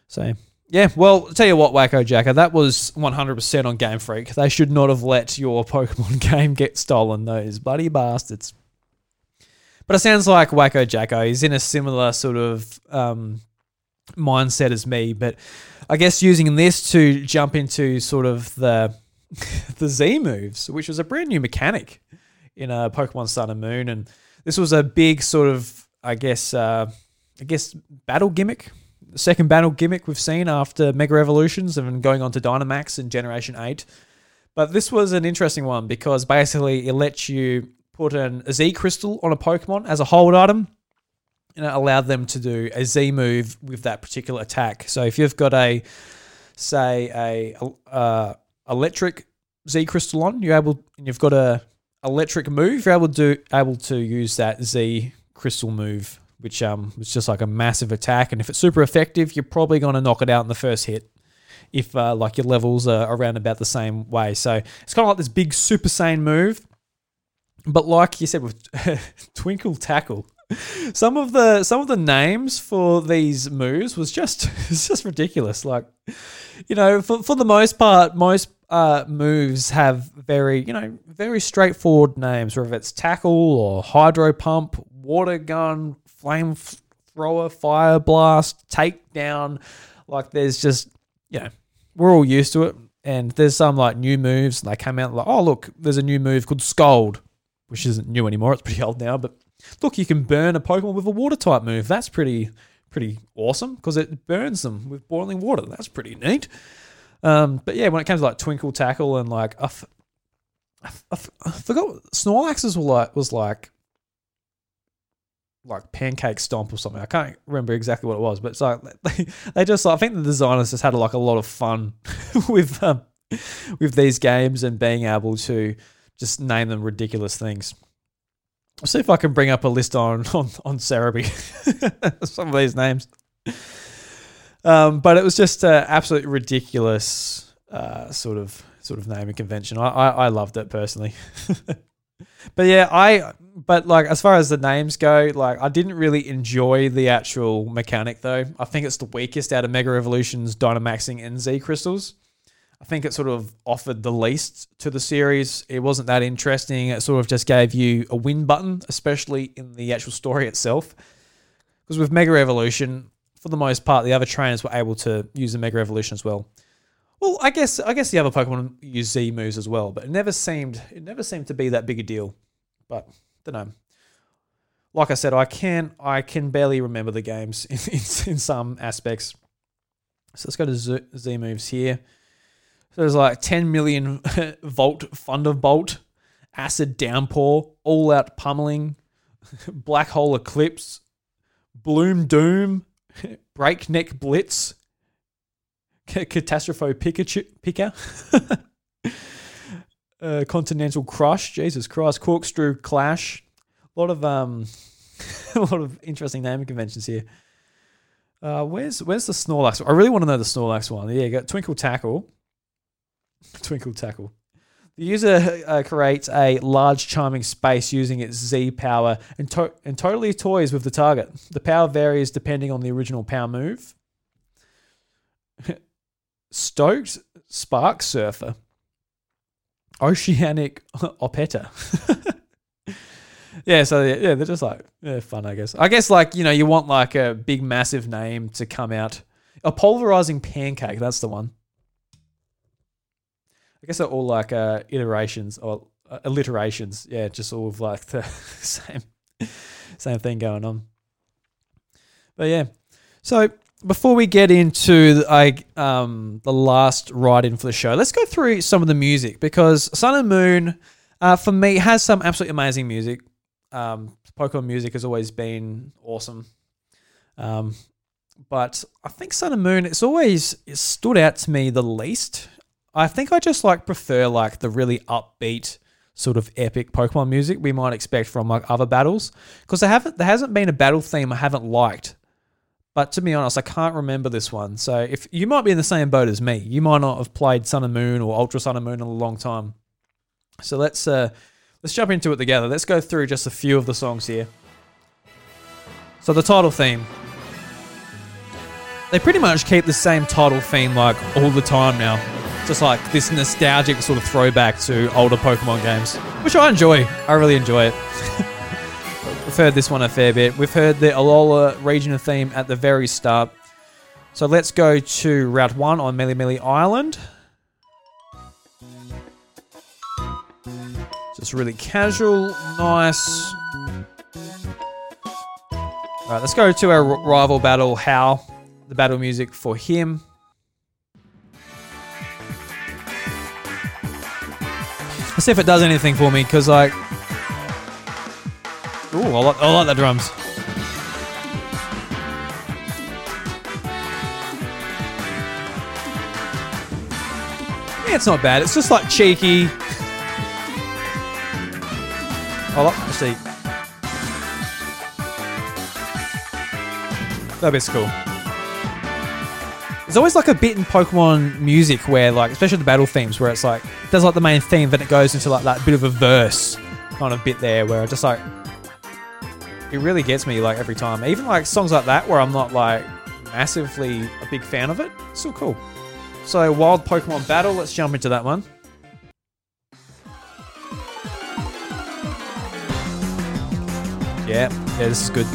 So, yeah, well, tell you what, Wacko Jacko, that was 100% on Game Freak. They should not have let your Pokemon game get stolen, those bloody bastards. But it sounds like Wacko Jacko is in a similar sort of um, mindset as me. But I guess using this to jump into sort of the the Z moves, which was a brand new mechanic in uh, Pokemon Sun and Moon, and this was a big sort of, I guess, uh, I guess battle gimmick, second battle gimmick we've seen after Mega Evolutions and going on to Dynamax in Generation Eight. But this was an interesting one because basically it lets you put an, a Z crystal on a Pokemon as a hold item, and it allowed them to do a Z move with that particular attack. So if you've got a, say, a uh, electric Z crystal on, you're able, and you've got a electric move, you're able to able to use that Z crystal move, which um was just like a massive attack. And if it's super effective, you're probably going to knock it out in the first hit. If uh, like your levels are around about the same way, so it's kind of like this big Super Saiyan move but like you said with Twinkle Tackle, some of the some of the names for these moves was just it's just ridiculous. Like, you know, for for the most part, most uh, moves have very you know very straightforward names, whether it's tackle or hydro pump, water gun, flame thrower, fire blast, takedown. Like, there's just you know we're all used to it. And there's some like new moves, and they come out like, oh look, there's a new move called Scald, which isn't new anymore. It's pretty old now. But look, you can burn a Pokemon with a water type move. That's pretty pretty awesome because it burns them with boiling water. That's pretty neat. Um, but yeah, when it comes to like Twinkle Tackle and like I, forgot what Snorlax's were like was like like pancake stomp or something. I can't remember exactly what it was, but it's like they, just I think the designers just had like a lot of fun with um, with these games and being able to just name them ridiculous things. I'll see if I can bring up a list on on on Serebii, some of these names. Um, but it was just an absolutely ridiculous uh, sort of sort of naming convention. I, I, I loved it personally. but yeah, I but like as far as the names go, like I didn't really enjoy the actual mechanic though. I think it's the weakest out of Mega Evolution's Dynamaxing and Z crystals. I think it sort of offered the least to the series. It wasn't that interesting. It sort of just gave you a win button, especially in the actual story itself. Because with Mega Evolution, for the most part, the other trainers were able to use the Mega Evolution as well. Well, I guess I guess the other Pokemon use Z moves as well, but it never seemed it never seemed to be that big a deal. But don't know. Like I said, I can I can barely remember the games in, in, in some aspects. So let's go to Z, Z moves here. So there's like 10 million volt thunderbolt, acid downpour, all out pummeling, black hole eclipse, bloom doom, breakneck blitz, catastrophe Pikachu, picker, continental crush, Jesus Christ, corkscrew clash. A lot of um, a lot of interesting naming conventions here. Uh, where's where's the Snorlax? I really want to know the Snorlax one. Yeah, you got Twinkle Tackle. Twinkle Tackle. The user uh, creates a large charming space using its Z power and, to- and totally toys with the target. The power varies depending on the original power move. Stoked Spark Surfer. Oceanic Operetta. yeah, so yeah, they're just like yeah, fun, I guess. I guess like you know you want like a big massive name to come out. A pulverizing pancake. That's the one. I guess they're all like uh, iterations or uh, alliterations. Yeah, just all of like the same same thing going on. But yeah, so before we get into like um, the last write-in for the show, let's go through some of the music because Sun and Moon, uh, for me, has some absolutely amazing music. Um, Pokemon music has always been awesome. Um, but I think Sun and Moon, it's always it stood out to me the least I think I just like prefer like the really upbeat sort of epic Pokemon music we might expect from like other battles because there haven't there hasn't been a battle theme I haven't liked. But to be honest, I can't remember this one. So if you might be in the same boat as me, you might not have played Sun and Moon or Ultra Sun and Moon in a long time. So let's uh let's jump into it together. Let's go through just a few of the songs here. So the title theme. They pretty much keep the same title theme like all the time now just like this nostalgic sort of throwback to older Pokemon games, which I enjoy. I really enjoy it. We've heard this one a fair bit. We've heard the Alola regional theme at the very start. So let's go to Route 1 on Melemele Island. Just really casual, nice. Alright, let's go to our rival battle, Hau. The battle music for him. Let's see if it does anything for me, because like... Ooh, I like, I like the drums. Yeah, it's not bad. It's just like cheeky. I like, actually... That bit's cool. There's always like a bit in Pokemon music where, like, especially the battle themes, where it's like it does like the main theme, then it goes into like that bit of a verse kind of bit there, where I just like it really gets me like every time. Even like songs like that where I'm not like massively a big fan of it, still cool. So Wild Pokemon Battle, let's jump into that one. Yeah, yeah, this is good.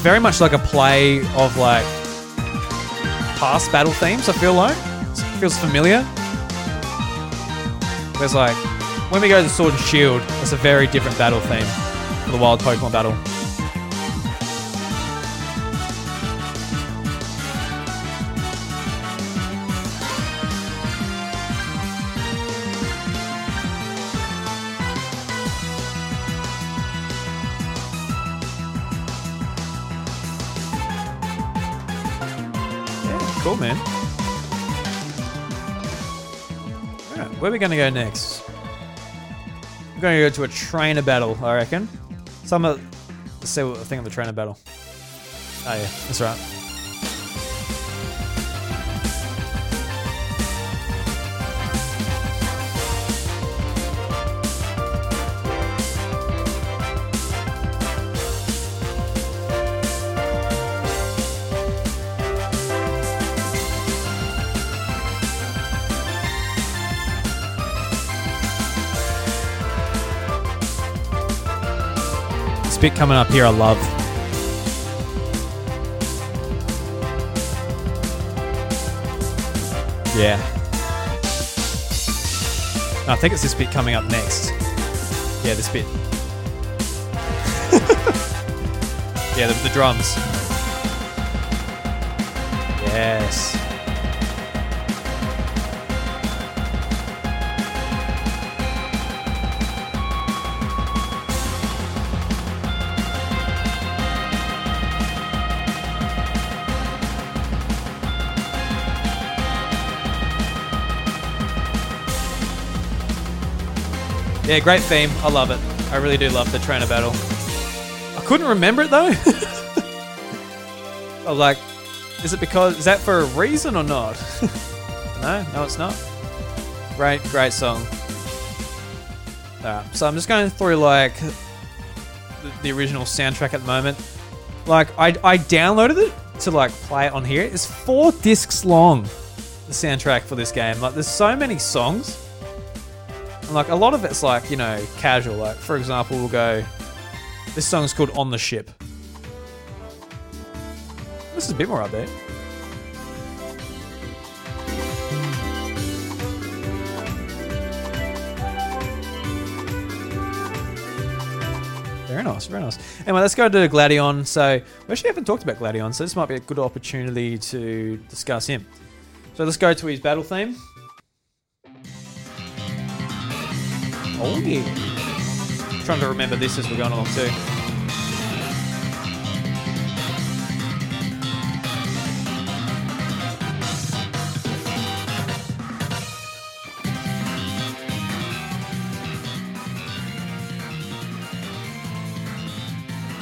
it's very much like a play of like past battle themes. I feel like feels familiar. There's like when we go to Sword and Shield, it's a very different battle theme for the Wild Pokemon battle. Cool, man. Where are we to go next? We're to go to a trainer battle, I reckon. Some of... Let's see what I think of the trainer battle. Oh, yeah. That's right. Bit coming up here I love. Yeah. I think it's this bit coming up next. Yeah, this bit. Yeah, the, the drums. Yes. Yeah, great theme. I love it. I really do love the trainer battle. I couldn't remember it though. I was like, is it because is that for a reason or not? no, no, it's not. Great, great song. Alright, so I'm just going through like the, the original soundtrack at the moment. Like I, I downloaded it to like play it on here. It's four discs long. The soundtrack for this game. Like there's so many songs. And like a lot of it's like, you know, casual. Like for example, we'll go this song's called On the Ship. This is a bit more upbeat. Very nice, very nice. Anyway, let's go to Gladion. So, we actually haven't talked about Gladion, so this might be a good opportunity to discuss him. So, let's go to his battle theme. Oh, yeah. trying to remember this as we're going along, too.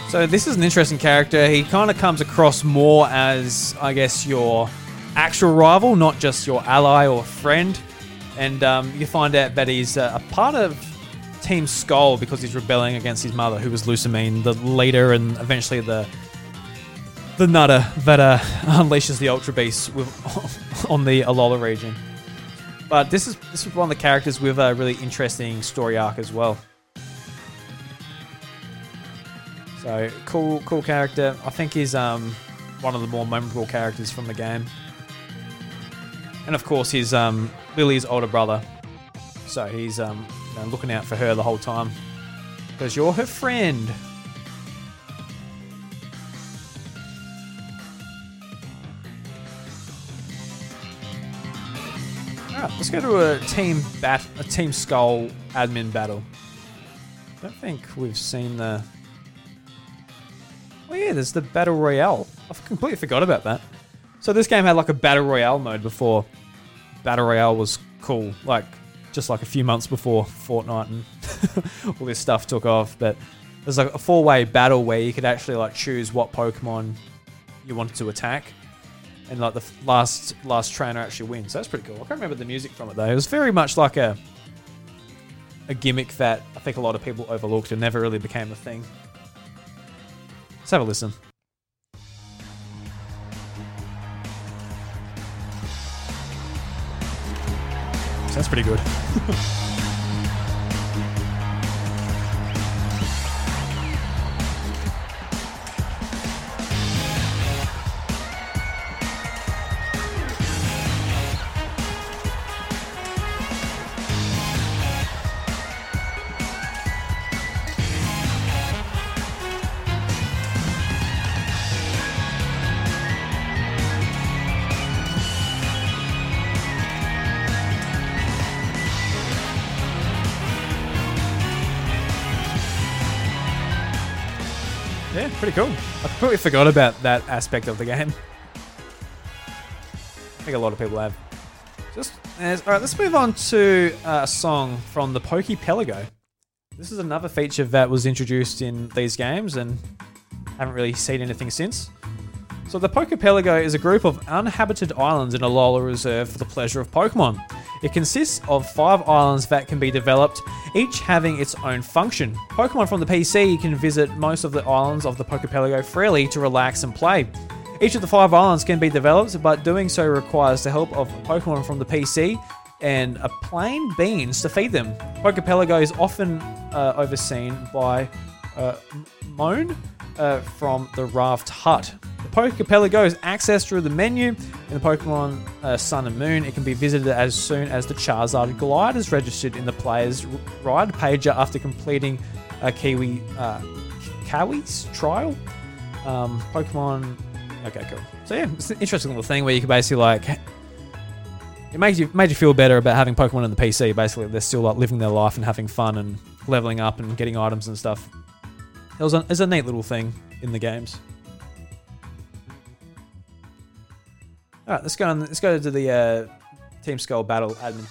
So this is an interesting character. He kind of comes across more as, I guess, your actual rival, not just your ally or friend. And um, you find out that he's uh, a part of Team Skull because he's rebelling against his mother, who was Lusamine, the leader and eventually the the nutter that uh, unleashes the Ultra Beast with, on the Alola region. But this is this is one of the characters with a really interesting story arc as well. So cool, cool character. I think he's um, one of the more memorable characters from the game. And of course, he's um, Lillie's older brother. So he's um, looking out for her the whole time because you're her friend. Alright, let's go to a team bat, a team skull admin battle. I don't think we've seen the Oh yeah, there's the battle royale. I've completely forgot about that. So this game had like a battle royale mode before. Battle royale was cool, like just like a few months before Fortnite and all this stuff took off. But there's like a four-way battle where you could actually like choose what Pokemon you wanted to attack, and like the last last trainer actually wins. So that's pretty cool. I can't remember the music from it though. It was very much like a a gimmick that I think a lot of people overlooked and never really became a thing. Let's have a listen. Sounds pretty good. pretty cool. I completely forgot about that aspect of the game. I think a lot of people have. Just as, all right, let's move on to uh, a song from the Poképelago. This is another feature that was introduced in these games and haven't really seen anything since. So the Poképelago is a group of uninhabited islands in Alola Reserve for the pleasure of Pokemon. It consists of five islands that can be developed, each having its own function. Pokemon from the PC can visit most of the islands of the Poképelago freely to relax and play. Each of the five islands can be developed, but doing so requires the help of Pokemon from the PC and a plain beans to feed them. Poképelago is often uh, overseen by uh, Mohn uh, from the Raft Hut. The Poképelago is accessed through the menu in the Pokemon uh, Sun and Moon. It can be visited as soon as the Charizard Glide is registered in the player's ride pager after completing a Kiwi uh, Kawi's trial. Um, Pokemon. Okay, cool. So yeah, it's an interesting little thing where you can basically like it makes you made you feel better about having Pokemon in the PC. Basically, they're still like living their life and having fun and leveling up and getting items and stuff. It was a, it's a neat little thing in the games. All right, let's go on. Let's go to the uh, Team Skull battle admin.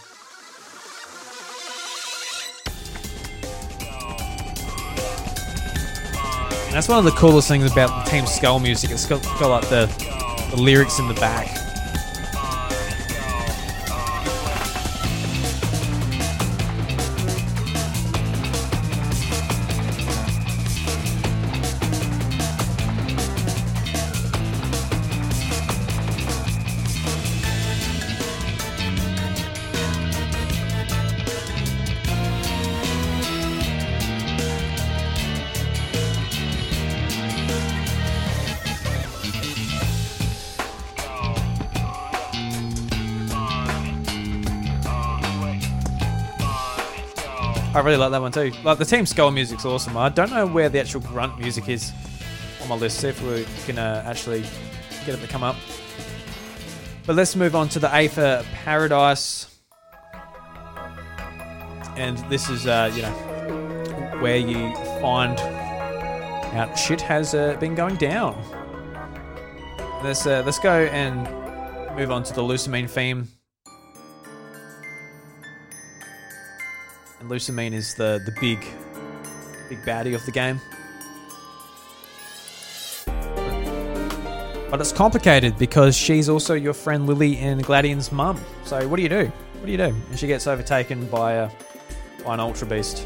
And that's one of the coolest things about Team Skull music. It's got, got like the, the lyrics in the back. Really like that one too. Like the Team Skull music's awesome. I don't know where the actual grunt music is on my list. See if we can uh, actually get it to come up. But let's move on to the Aether Paradise. And this is, uh, you know, where you find out shit has uh, been going down. Let's uh, let's go and move on to the Lusamine theme. Lusamine is the the big big baddie of the game. But it's complicated because she's also your friend Lillie and Gladion's mum. So what do you do? What do you do? And she gets overtaken by a by an Ultra Beast.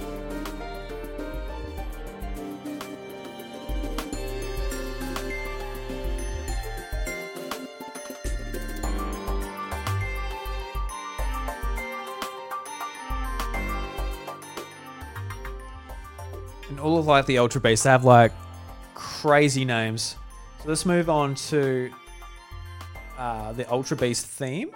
Of like the Ultra Beasts they have like crazy names. So let's move on to uh, the Ultra Beast theme.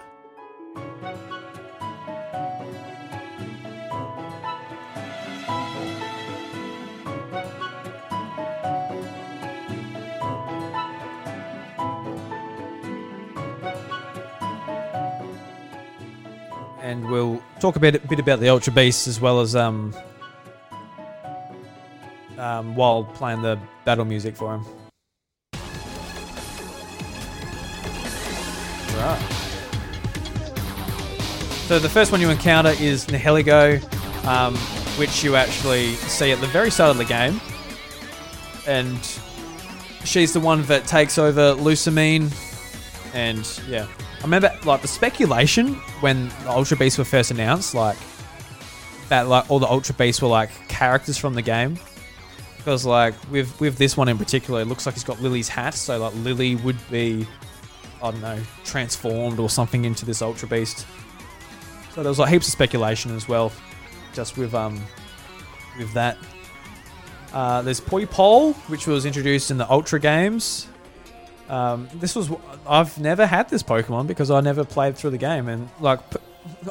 And we'll talk a bit, a bit about the Ultra Beasts as well as um, um, while playing the battle music for him. Right. So the first one you encounter is Nihilego, um, which you actually see at the very start of the game, and she's the one that takes over Lusamine, and yeah, I remember like the speculation when the Ultra Beasts were first announced, like that like all the Ultra Beasts were like characters from the game. Because like with with this one in particular, it looks like he's got Lillie's hat, so like Lily would be I don't know, transformed or something into this Ultra Beast. So there was like heaps of speculation as well, just with um with that. Uh, there's Poipole, which was introduced in the Ultra games. Um, this was I've never had this Pokemon because I never played through the game, and like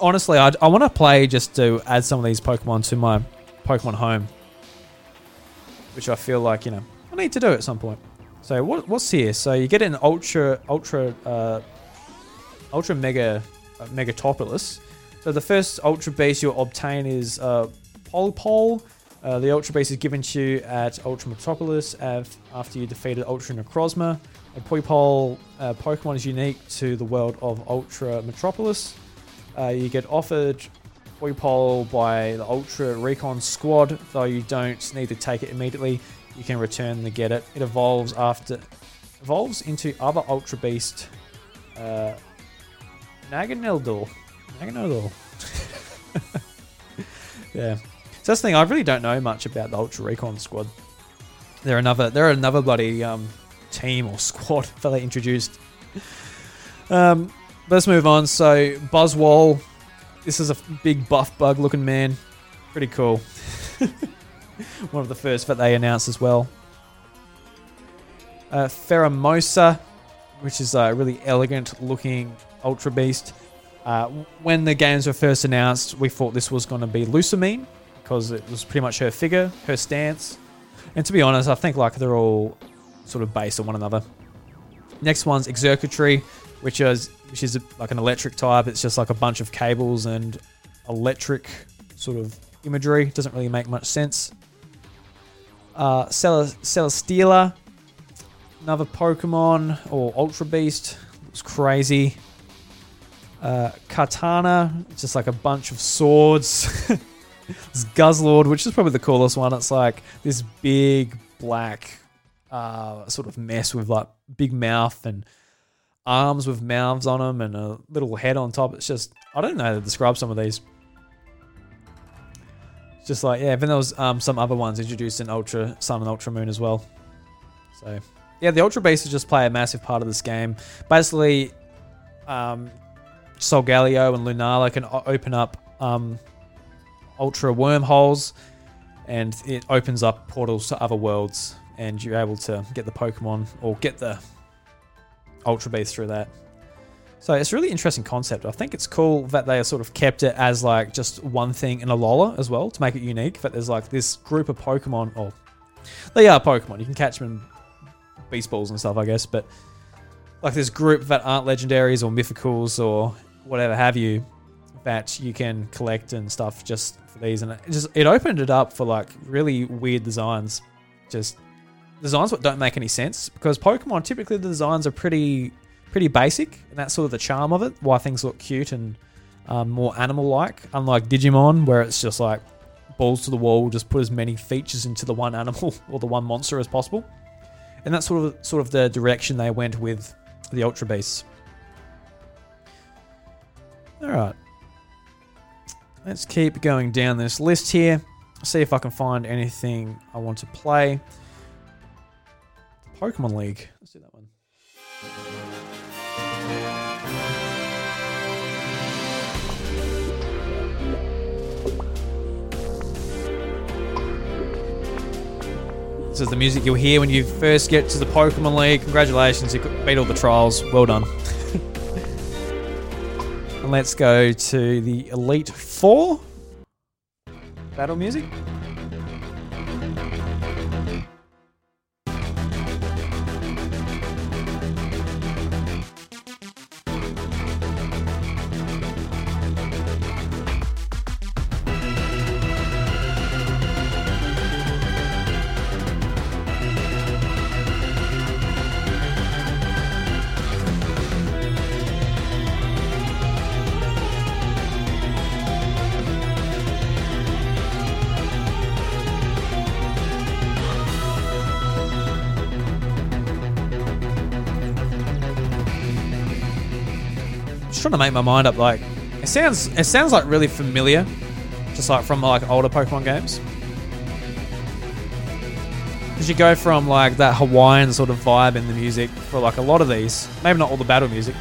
honestly, I, I want to play just to add some of these Pokemon to my Pokemon home, which I feel like you know I need to do at some point. So what, what's here? So you get an ultra, ultra, uh, ultra mega, uh. So the first ultra beast you'll obtain is uh, Polypole. Uh, the ultra beast is given to you at Ultra Metropolis af- after you defeated Ultra Necrozma. A Polypole uh, Pokemon is unique to the world of Ultra Metropolis. Uh, you get offered Polypole by the Ultra Recon Squad, though you don't need to take it immediately you can return the get it. It evolves after evolves into other Ultra Beast uh. Naganadel. yeah. So that's the thing, I really don't know much about the Ultra Recon squad. They're another they're another bloody um team or squad that they introduced. Um let's move on. So Buzzwole. This is a big buff bug looking man. Pretty cool. One of the first that they announced as well. Uh, Pheromosa, which is a really elegant looking Ultra Beast. Uh, when the games were first announced, we thought this was going to be Lusamine because it was pretty much her figure, her stance. And to be honest, I think like they're all sort of based on one another. Next one's Exercatory, which is which is like an electric type. It's just like a bunch of cables and electric sort of imagery. Doesn't really make much sense. Uh, Cel- Celesteela, another Pokemon or Ultra Beast. It's crazy. Uh, Kartana, it's just like a bunch of swords. this Guzzlord, which is probably the coolest one. It's like this big black uh, sort of mess with like big mouth and arms with mouths on them and a little head on top. It's just I don't know how to describe some of these. It's just like yeah, then there was um, some other ones introduced in Ultra Sun and Ultra Moon as well. So yeah, the Ultra Beasts just play a massive part of this game. Basically, um, Solgaleo and Lunala can open up um, Ultra wormholes, and it opens up portals to other worlds, and you're able to get the Pokemon or get the Ultra Beast through that. So it's a really interesting concept. I think it's cool that they sort of kept it as like just one thing in a Alola as well to make it unique. That there's like this group of Pokemon, or they are Pokemon. You can catch them in beast balls and stuff, I guess. But like this group that aren't legendaries or mythicals or whatever have you that you can collect and stuff just for these. And it just it opened it up for like really weird designs, just designs that don't make any sense because Pokemon typically the designs are pretty pretty basic, and that's sort of the charm of it. Why things look cute and um, more animal-like, unlike Digimon, where it's just like balls to the wall, just put as many features into the one animal or the one monster as possible. And that's sort of sort of the direction they went with the Ultra Beasts. All right, let's keep going down this list here. See if I can find anything I want to play. Pokemon League. Let's do that one. This is the music you'll hear when you first get to the Pokemon League. Congratulations, you beat all the trials. Well done. and let's go to the Elite Four battle music. Trying to make my mind up. Like, it sounds it sounds like really familiar, just like from like older Pokemon games. Because you go from like that Hawaiian sort of vibe in the music for like a lot of these, maybe not all the battle music.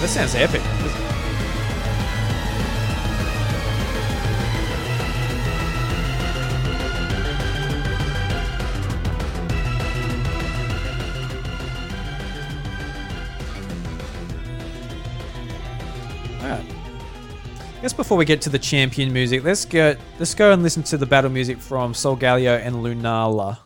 This sounds epic. Before we get to the champion music, let's go let's go and listen to the battle music from Solgaleo and Lunala.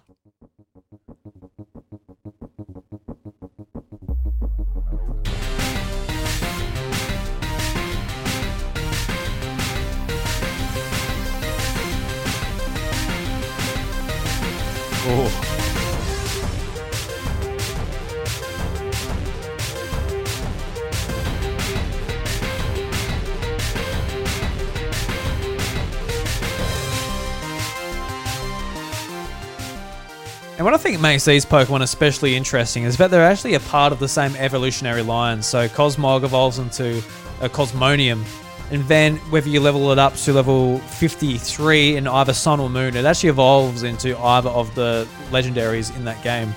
And what I think makes these Pokemon especially interesting is that they're actually a part of the same evolutionary line. So Cosmog evolves into a Cosmonium, and then whether you level it up to level 53 in either Sun or Moon, it actually evolves into either of the legendaries in that game,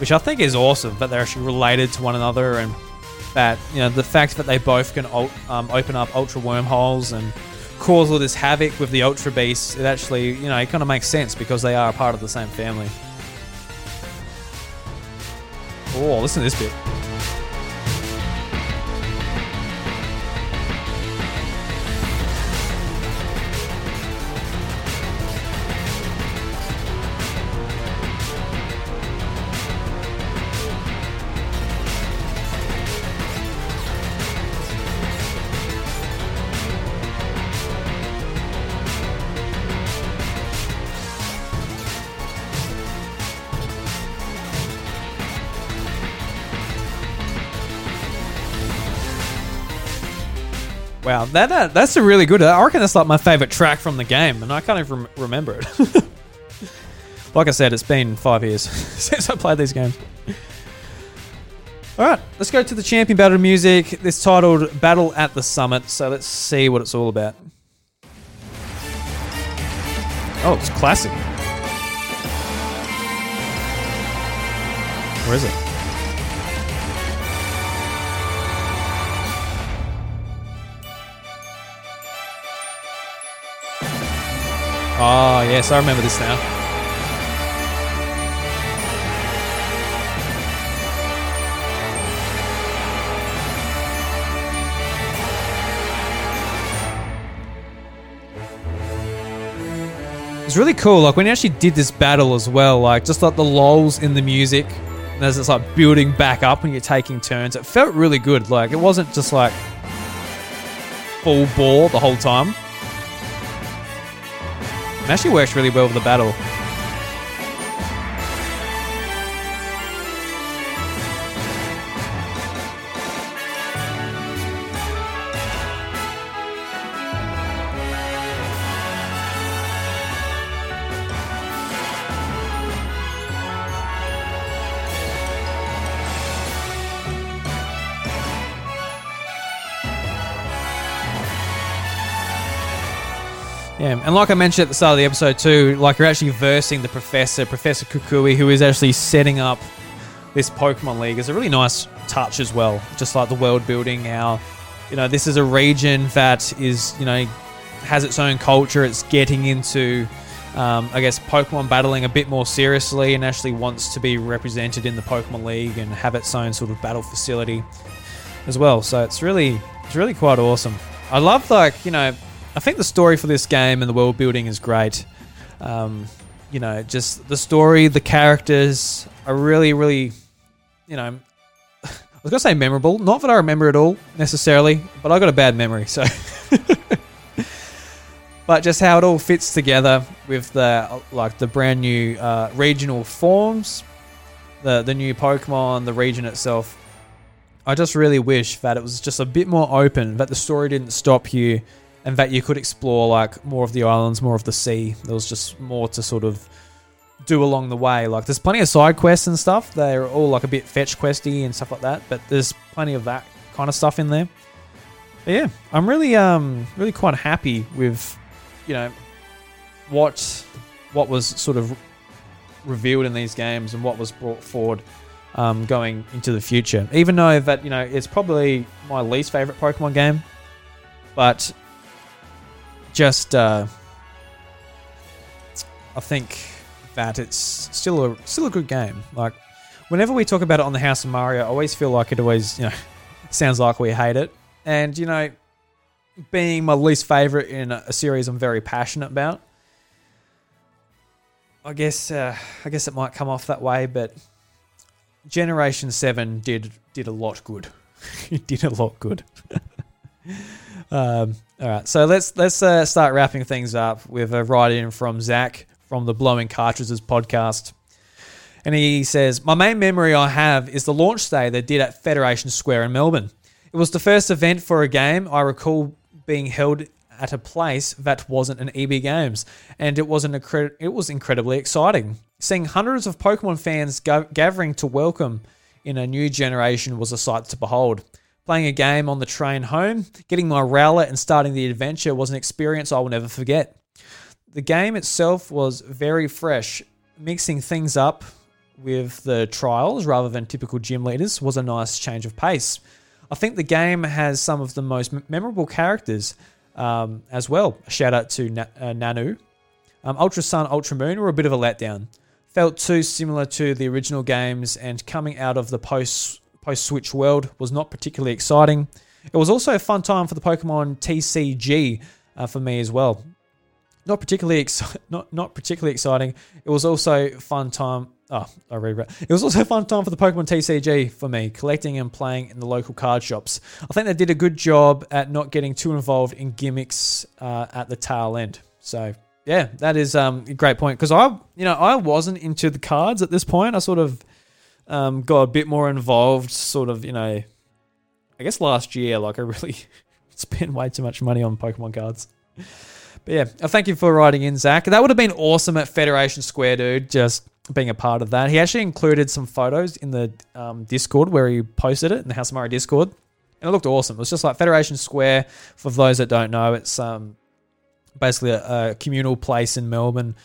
which I think is awesome that they're actually related to one another and that you know the fact that they both can um, open up ultra wormholes and cause all this havoc with the ultra beasts. It actually you know it kind of makes sense because they are a part of the same family. og Ålesund i spill. Wow, that, that that's a really good. I reckon that's like my favorite track from the game, and I can't even rem- remember it. like I said, it's been five years since I played these games. All right, let's go to the champion battle music. This titled "Battle at the Summit." So let's see what it's all about. Oh, it's classic. Where is it? Oh, yes, I remember this now. It's really cool. Like when you actually did this battle as well, like just like the lulls in the music, and as it's like building back up when you're taking turns, it felt really good. Like it wasn't just like full bore the whole time. It actually works really well with the battle. And like I mentioned at the start of the episode too, like you're actually versing the professor, Professor Kukui, who is actually setting up this Pokemon League. It's a really nice touch as well. Just like the world building, how you know this is a region that is you know has its own culture. It's getting into, um, I guess, Pokemon battling a bit more seriously, and actually wants to be represented in the Pokemon League and have its own sort of battle facility as well. So it's really, it's really quite awesome. I love like you know I think the story for this game and the world building is great. Um, you know, just the story, the characters are really, really, you know, I was gonna say memorable. Not that I remember it all necessarily, but I got a bad memory, so. but just how it all fits together with the like the brand new uh, regional forms, the the new Pokemon, the region itself. I just really wish that it was just a bit more open, that the story didn't stop you and that you could explore like more of the islands, more of the sea. There was just more to sort of do along the way. Like there's plenty of side quests and stuff. They're all like a bit fetch questy and stuff like that, but there's plenty of that kind of stuff in there. But yeah, I'm really um really quite happy with you know what what was sort of revealed in these games and what was brought forward um, going into the future. Even though that you know it's probably my least favorite Pokemon game, but just uh, I think that it's still a still a good game. Like whenever we talk about it on the House of Mario, I always feel like it always you know sounds like we hate it, and you know, being my least favorite in a series I'm very passionate about. I guess uh, I guess it might come off that way, but Generation Seven did did a lot good. it did a lot good. um, all right, so let's let's uh, start wrapping things up with a write in from Zach from the Blowing Cartridges podcast. And he says, My main memory I have is the launch day they did at Federation Square in Melbourne. It was the first event for a game I recall being held at a place that wasn't an EB Games, and it was an it was incredibly exciting. Seeing hundreds of Pokemon fans go- gathering to welcome in a new generation was a sight to behold. Playing a game on the train home, getting my Rowlet and starting the adventure was an experience I will never forget. The game itself was very fresh. Mixing things up with the trials rather than typical gym leaders was a nice change of pace. I think the game has some of the most memorable characters um, as well. A shout out to Na- uh, Nanu. Um, Ultra Sun, Ultra Moon were a bit of a letdown. Felt too similar to the original games, and coming out of the post post Switch world was not particularly exciting. It was also a fun time for the Pokemon TCG uh, for me as well. Not particularly exci- not not particularly exciting. It was also fun time. Oh, I read It was also a fun time for the Pokemon TCG for me, collecting and playing in the local card shops. I think they did a good job at not getting too involved in gimmicks uh, at the tail end. So yeah, that is um, a great point because I, you know, I wasn't into the cards at this point. I sort of um, got a bit more involved, sort of, you know, I guess last year, like I really spent way too much money on Pokemon cards. But yeah, uh, thank you for writing in, Zach. That would have been awesome at Federation Square, dude. Just being a part of that. He actually included some photos in the um, Discord where he posted it in the House of Discord, and it looked awesome. It was just like Federation Square. For those that don't know, it's um, basically a, a communal place in Melbourne,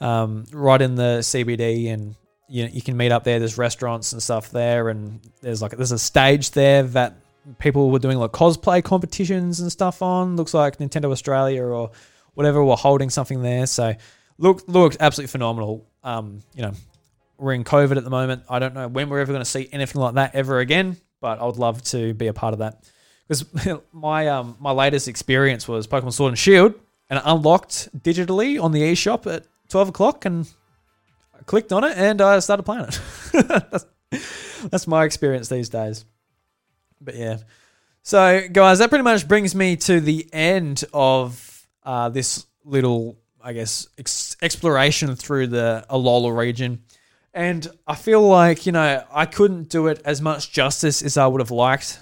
um, right in the CBD, and you know, you can meet up there. There's restaurants and stuff there, and there's like there's a stage there that people were doing like cosplay competitions and stuff on. Looks like Nintendo Australia or whatever were holding something there. So look looked absolutely phenomenal. Um, you know, we're in COVID at the moment. I don't know when we're ever going to see anything like that ever again, but I would love to be a part of that. Because my um my latest experience was Pokemon Sword and Shield, and it unlocked digitally on the eShop at twelve o'clock, and I clicked on it and I started playing it. that's, that's my experience these days. But yeah. So, guys, that pretty much brings me to the end of uh, this little, I guess, ex- exploration through the Alola region. And I feel like, you know, I couldn't do it as much justice as I would have liked.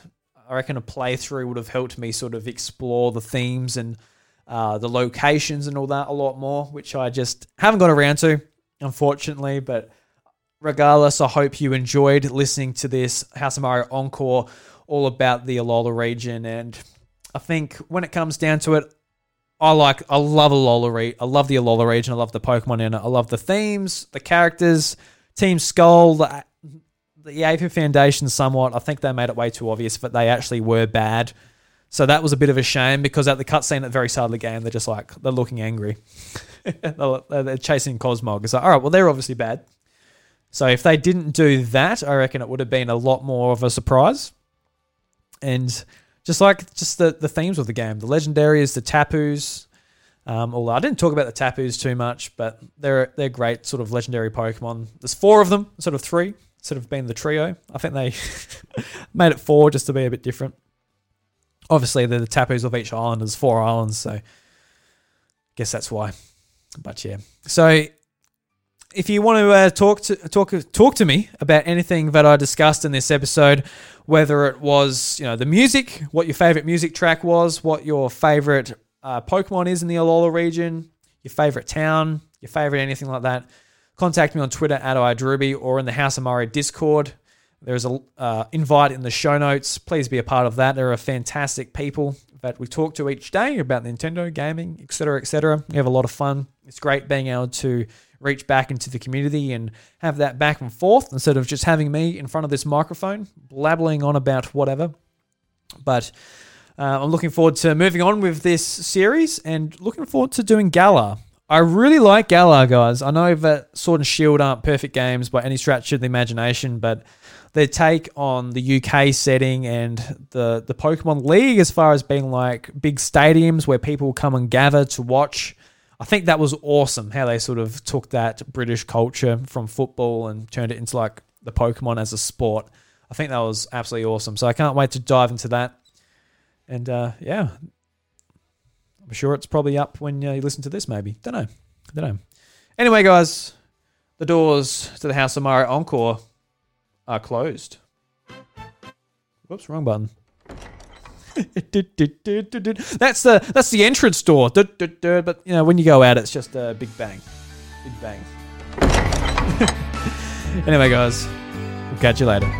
I reckon a playthrough would have helped me sort of explore the themes and uh, the locations and all that a lot more, which I just haven't got around to, unfortunately. But regardless, I hope you enjoyed listening to this House of Mario Encore all about the Alola region. And I think when it comes down to it, I like, I love Alola re- I love the Alola region. I love the Pokemon in it. I love the themes, the characters, Team Skull, the, the Foundation somewhat. I think they made it way too obvious that they actually were bad. So that was a bit of a shame because at the cutscene at the very start of the game, they're just like, they're looking angry. they're chasing Cosmog. It's like, all right, well, they're obviously bad. So if they didn't do that, I reckon it would have been a lot more of a surprise and just like just the the themes of the game, the legendaries, the tapus. Um, although I didn't talk about the tapus too much, but they're they're great sort of legendary Pokemon. There's four of them, sort of three, sort of being the trio. I think they made it four just to be a bit different. Obviously, the, the tapus of each island There's four islands, so I guess that's why. But yeah, so if you want to uh, talk to talk talk to me about anything that I discussed in this episode, whether it was you know the music, what your favorite music track was, what your favorite uh, Pokemon is in the Alola region, your favorite town, your favorite anything like that, contact me on Twitter at iDruby or in the House of Mario Discord. There's a uh, invite in the show notes. Please be a part of that. There are fantastic people that we talk to each day about Nintendo gaming, etc., etc. We have a lot of fun. It's great being able to reach back into the community and have that back and forth instead of just having me in front of this microphone blabbling on about whatever. But uh, I'm looking forward to moving on with this series and looking forward to doing Galar. I really like Galar, guys. I know that Sword and Shield aren't perfect games by any stretch of the imagination, but their take on the UK setting and the the Pokemon League, as far as being like big stadiums where people come and gather to watch I think that was awesome how they sort of took that British culture from football and turned it into like the Pokemon as a sport. I think that was absolutely awesome. So I can't wait to dive into that. And uh, yeah, I'm sure it's probably up when you listen to this. Maybe don't know, don't know. Anyway, guys, the doors to the House of Mario Encore are closed. Whoops, wrong button. that's the that's the entrance door. But you know, when you go out, it's just a big bang, big bang. anyway, guys, we'll catch you later.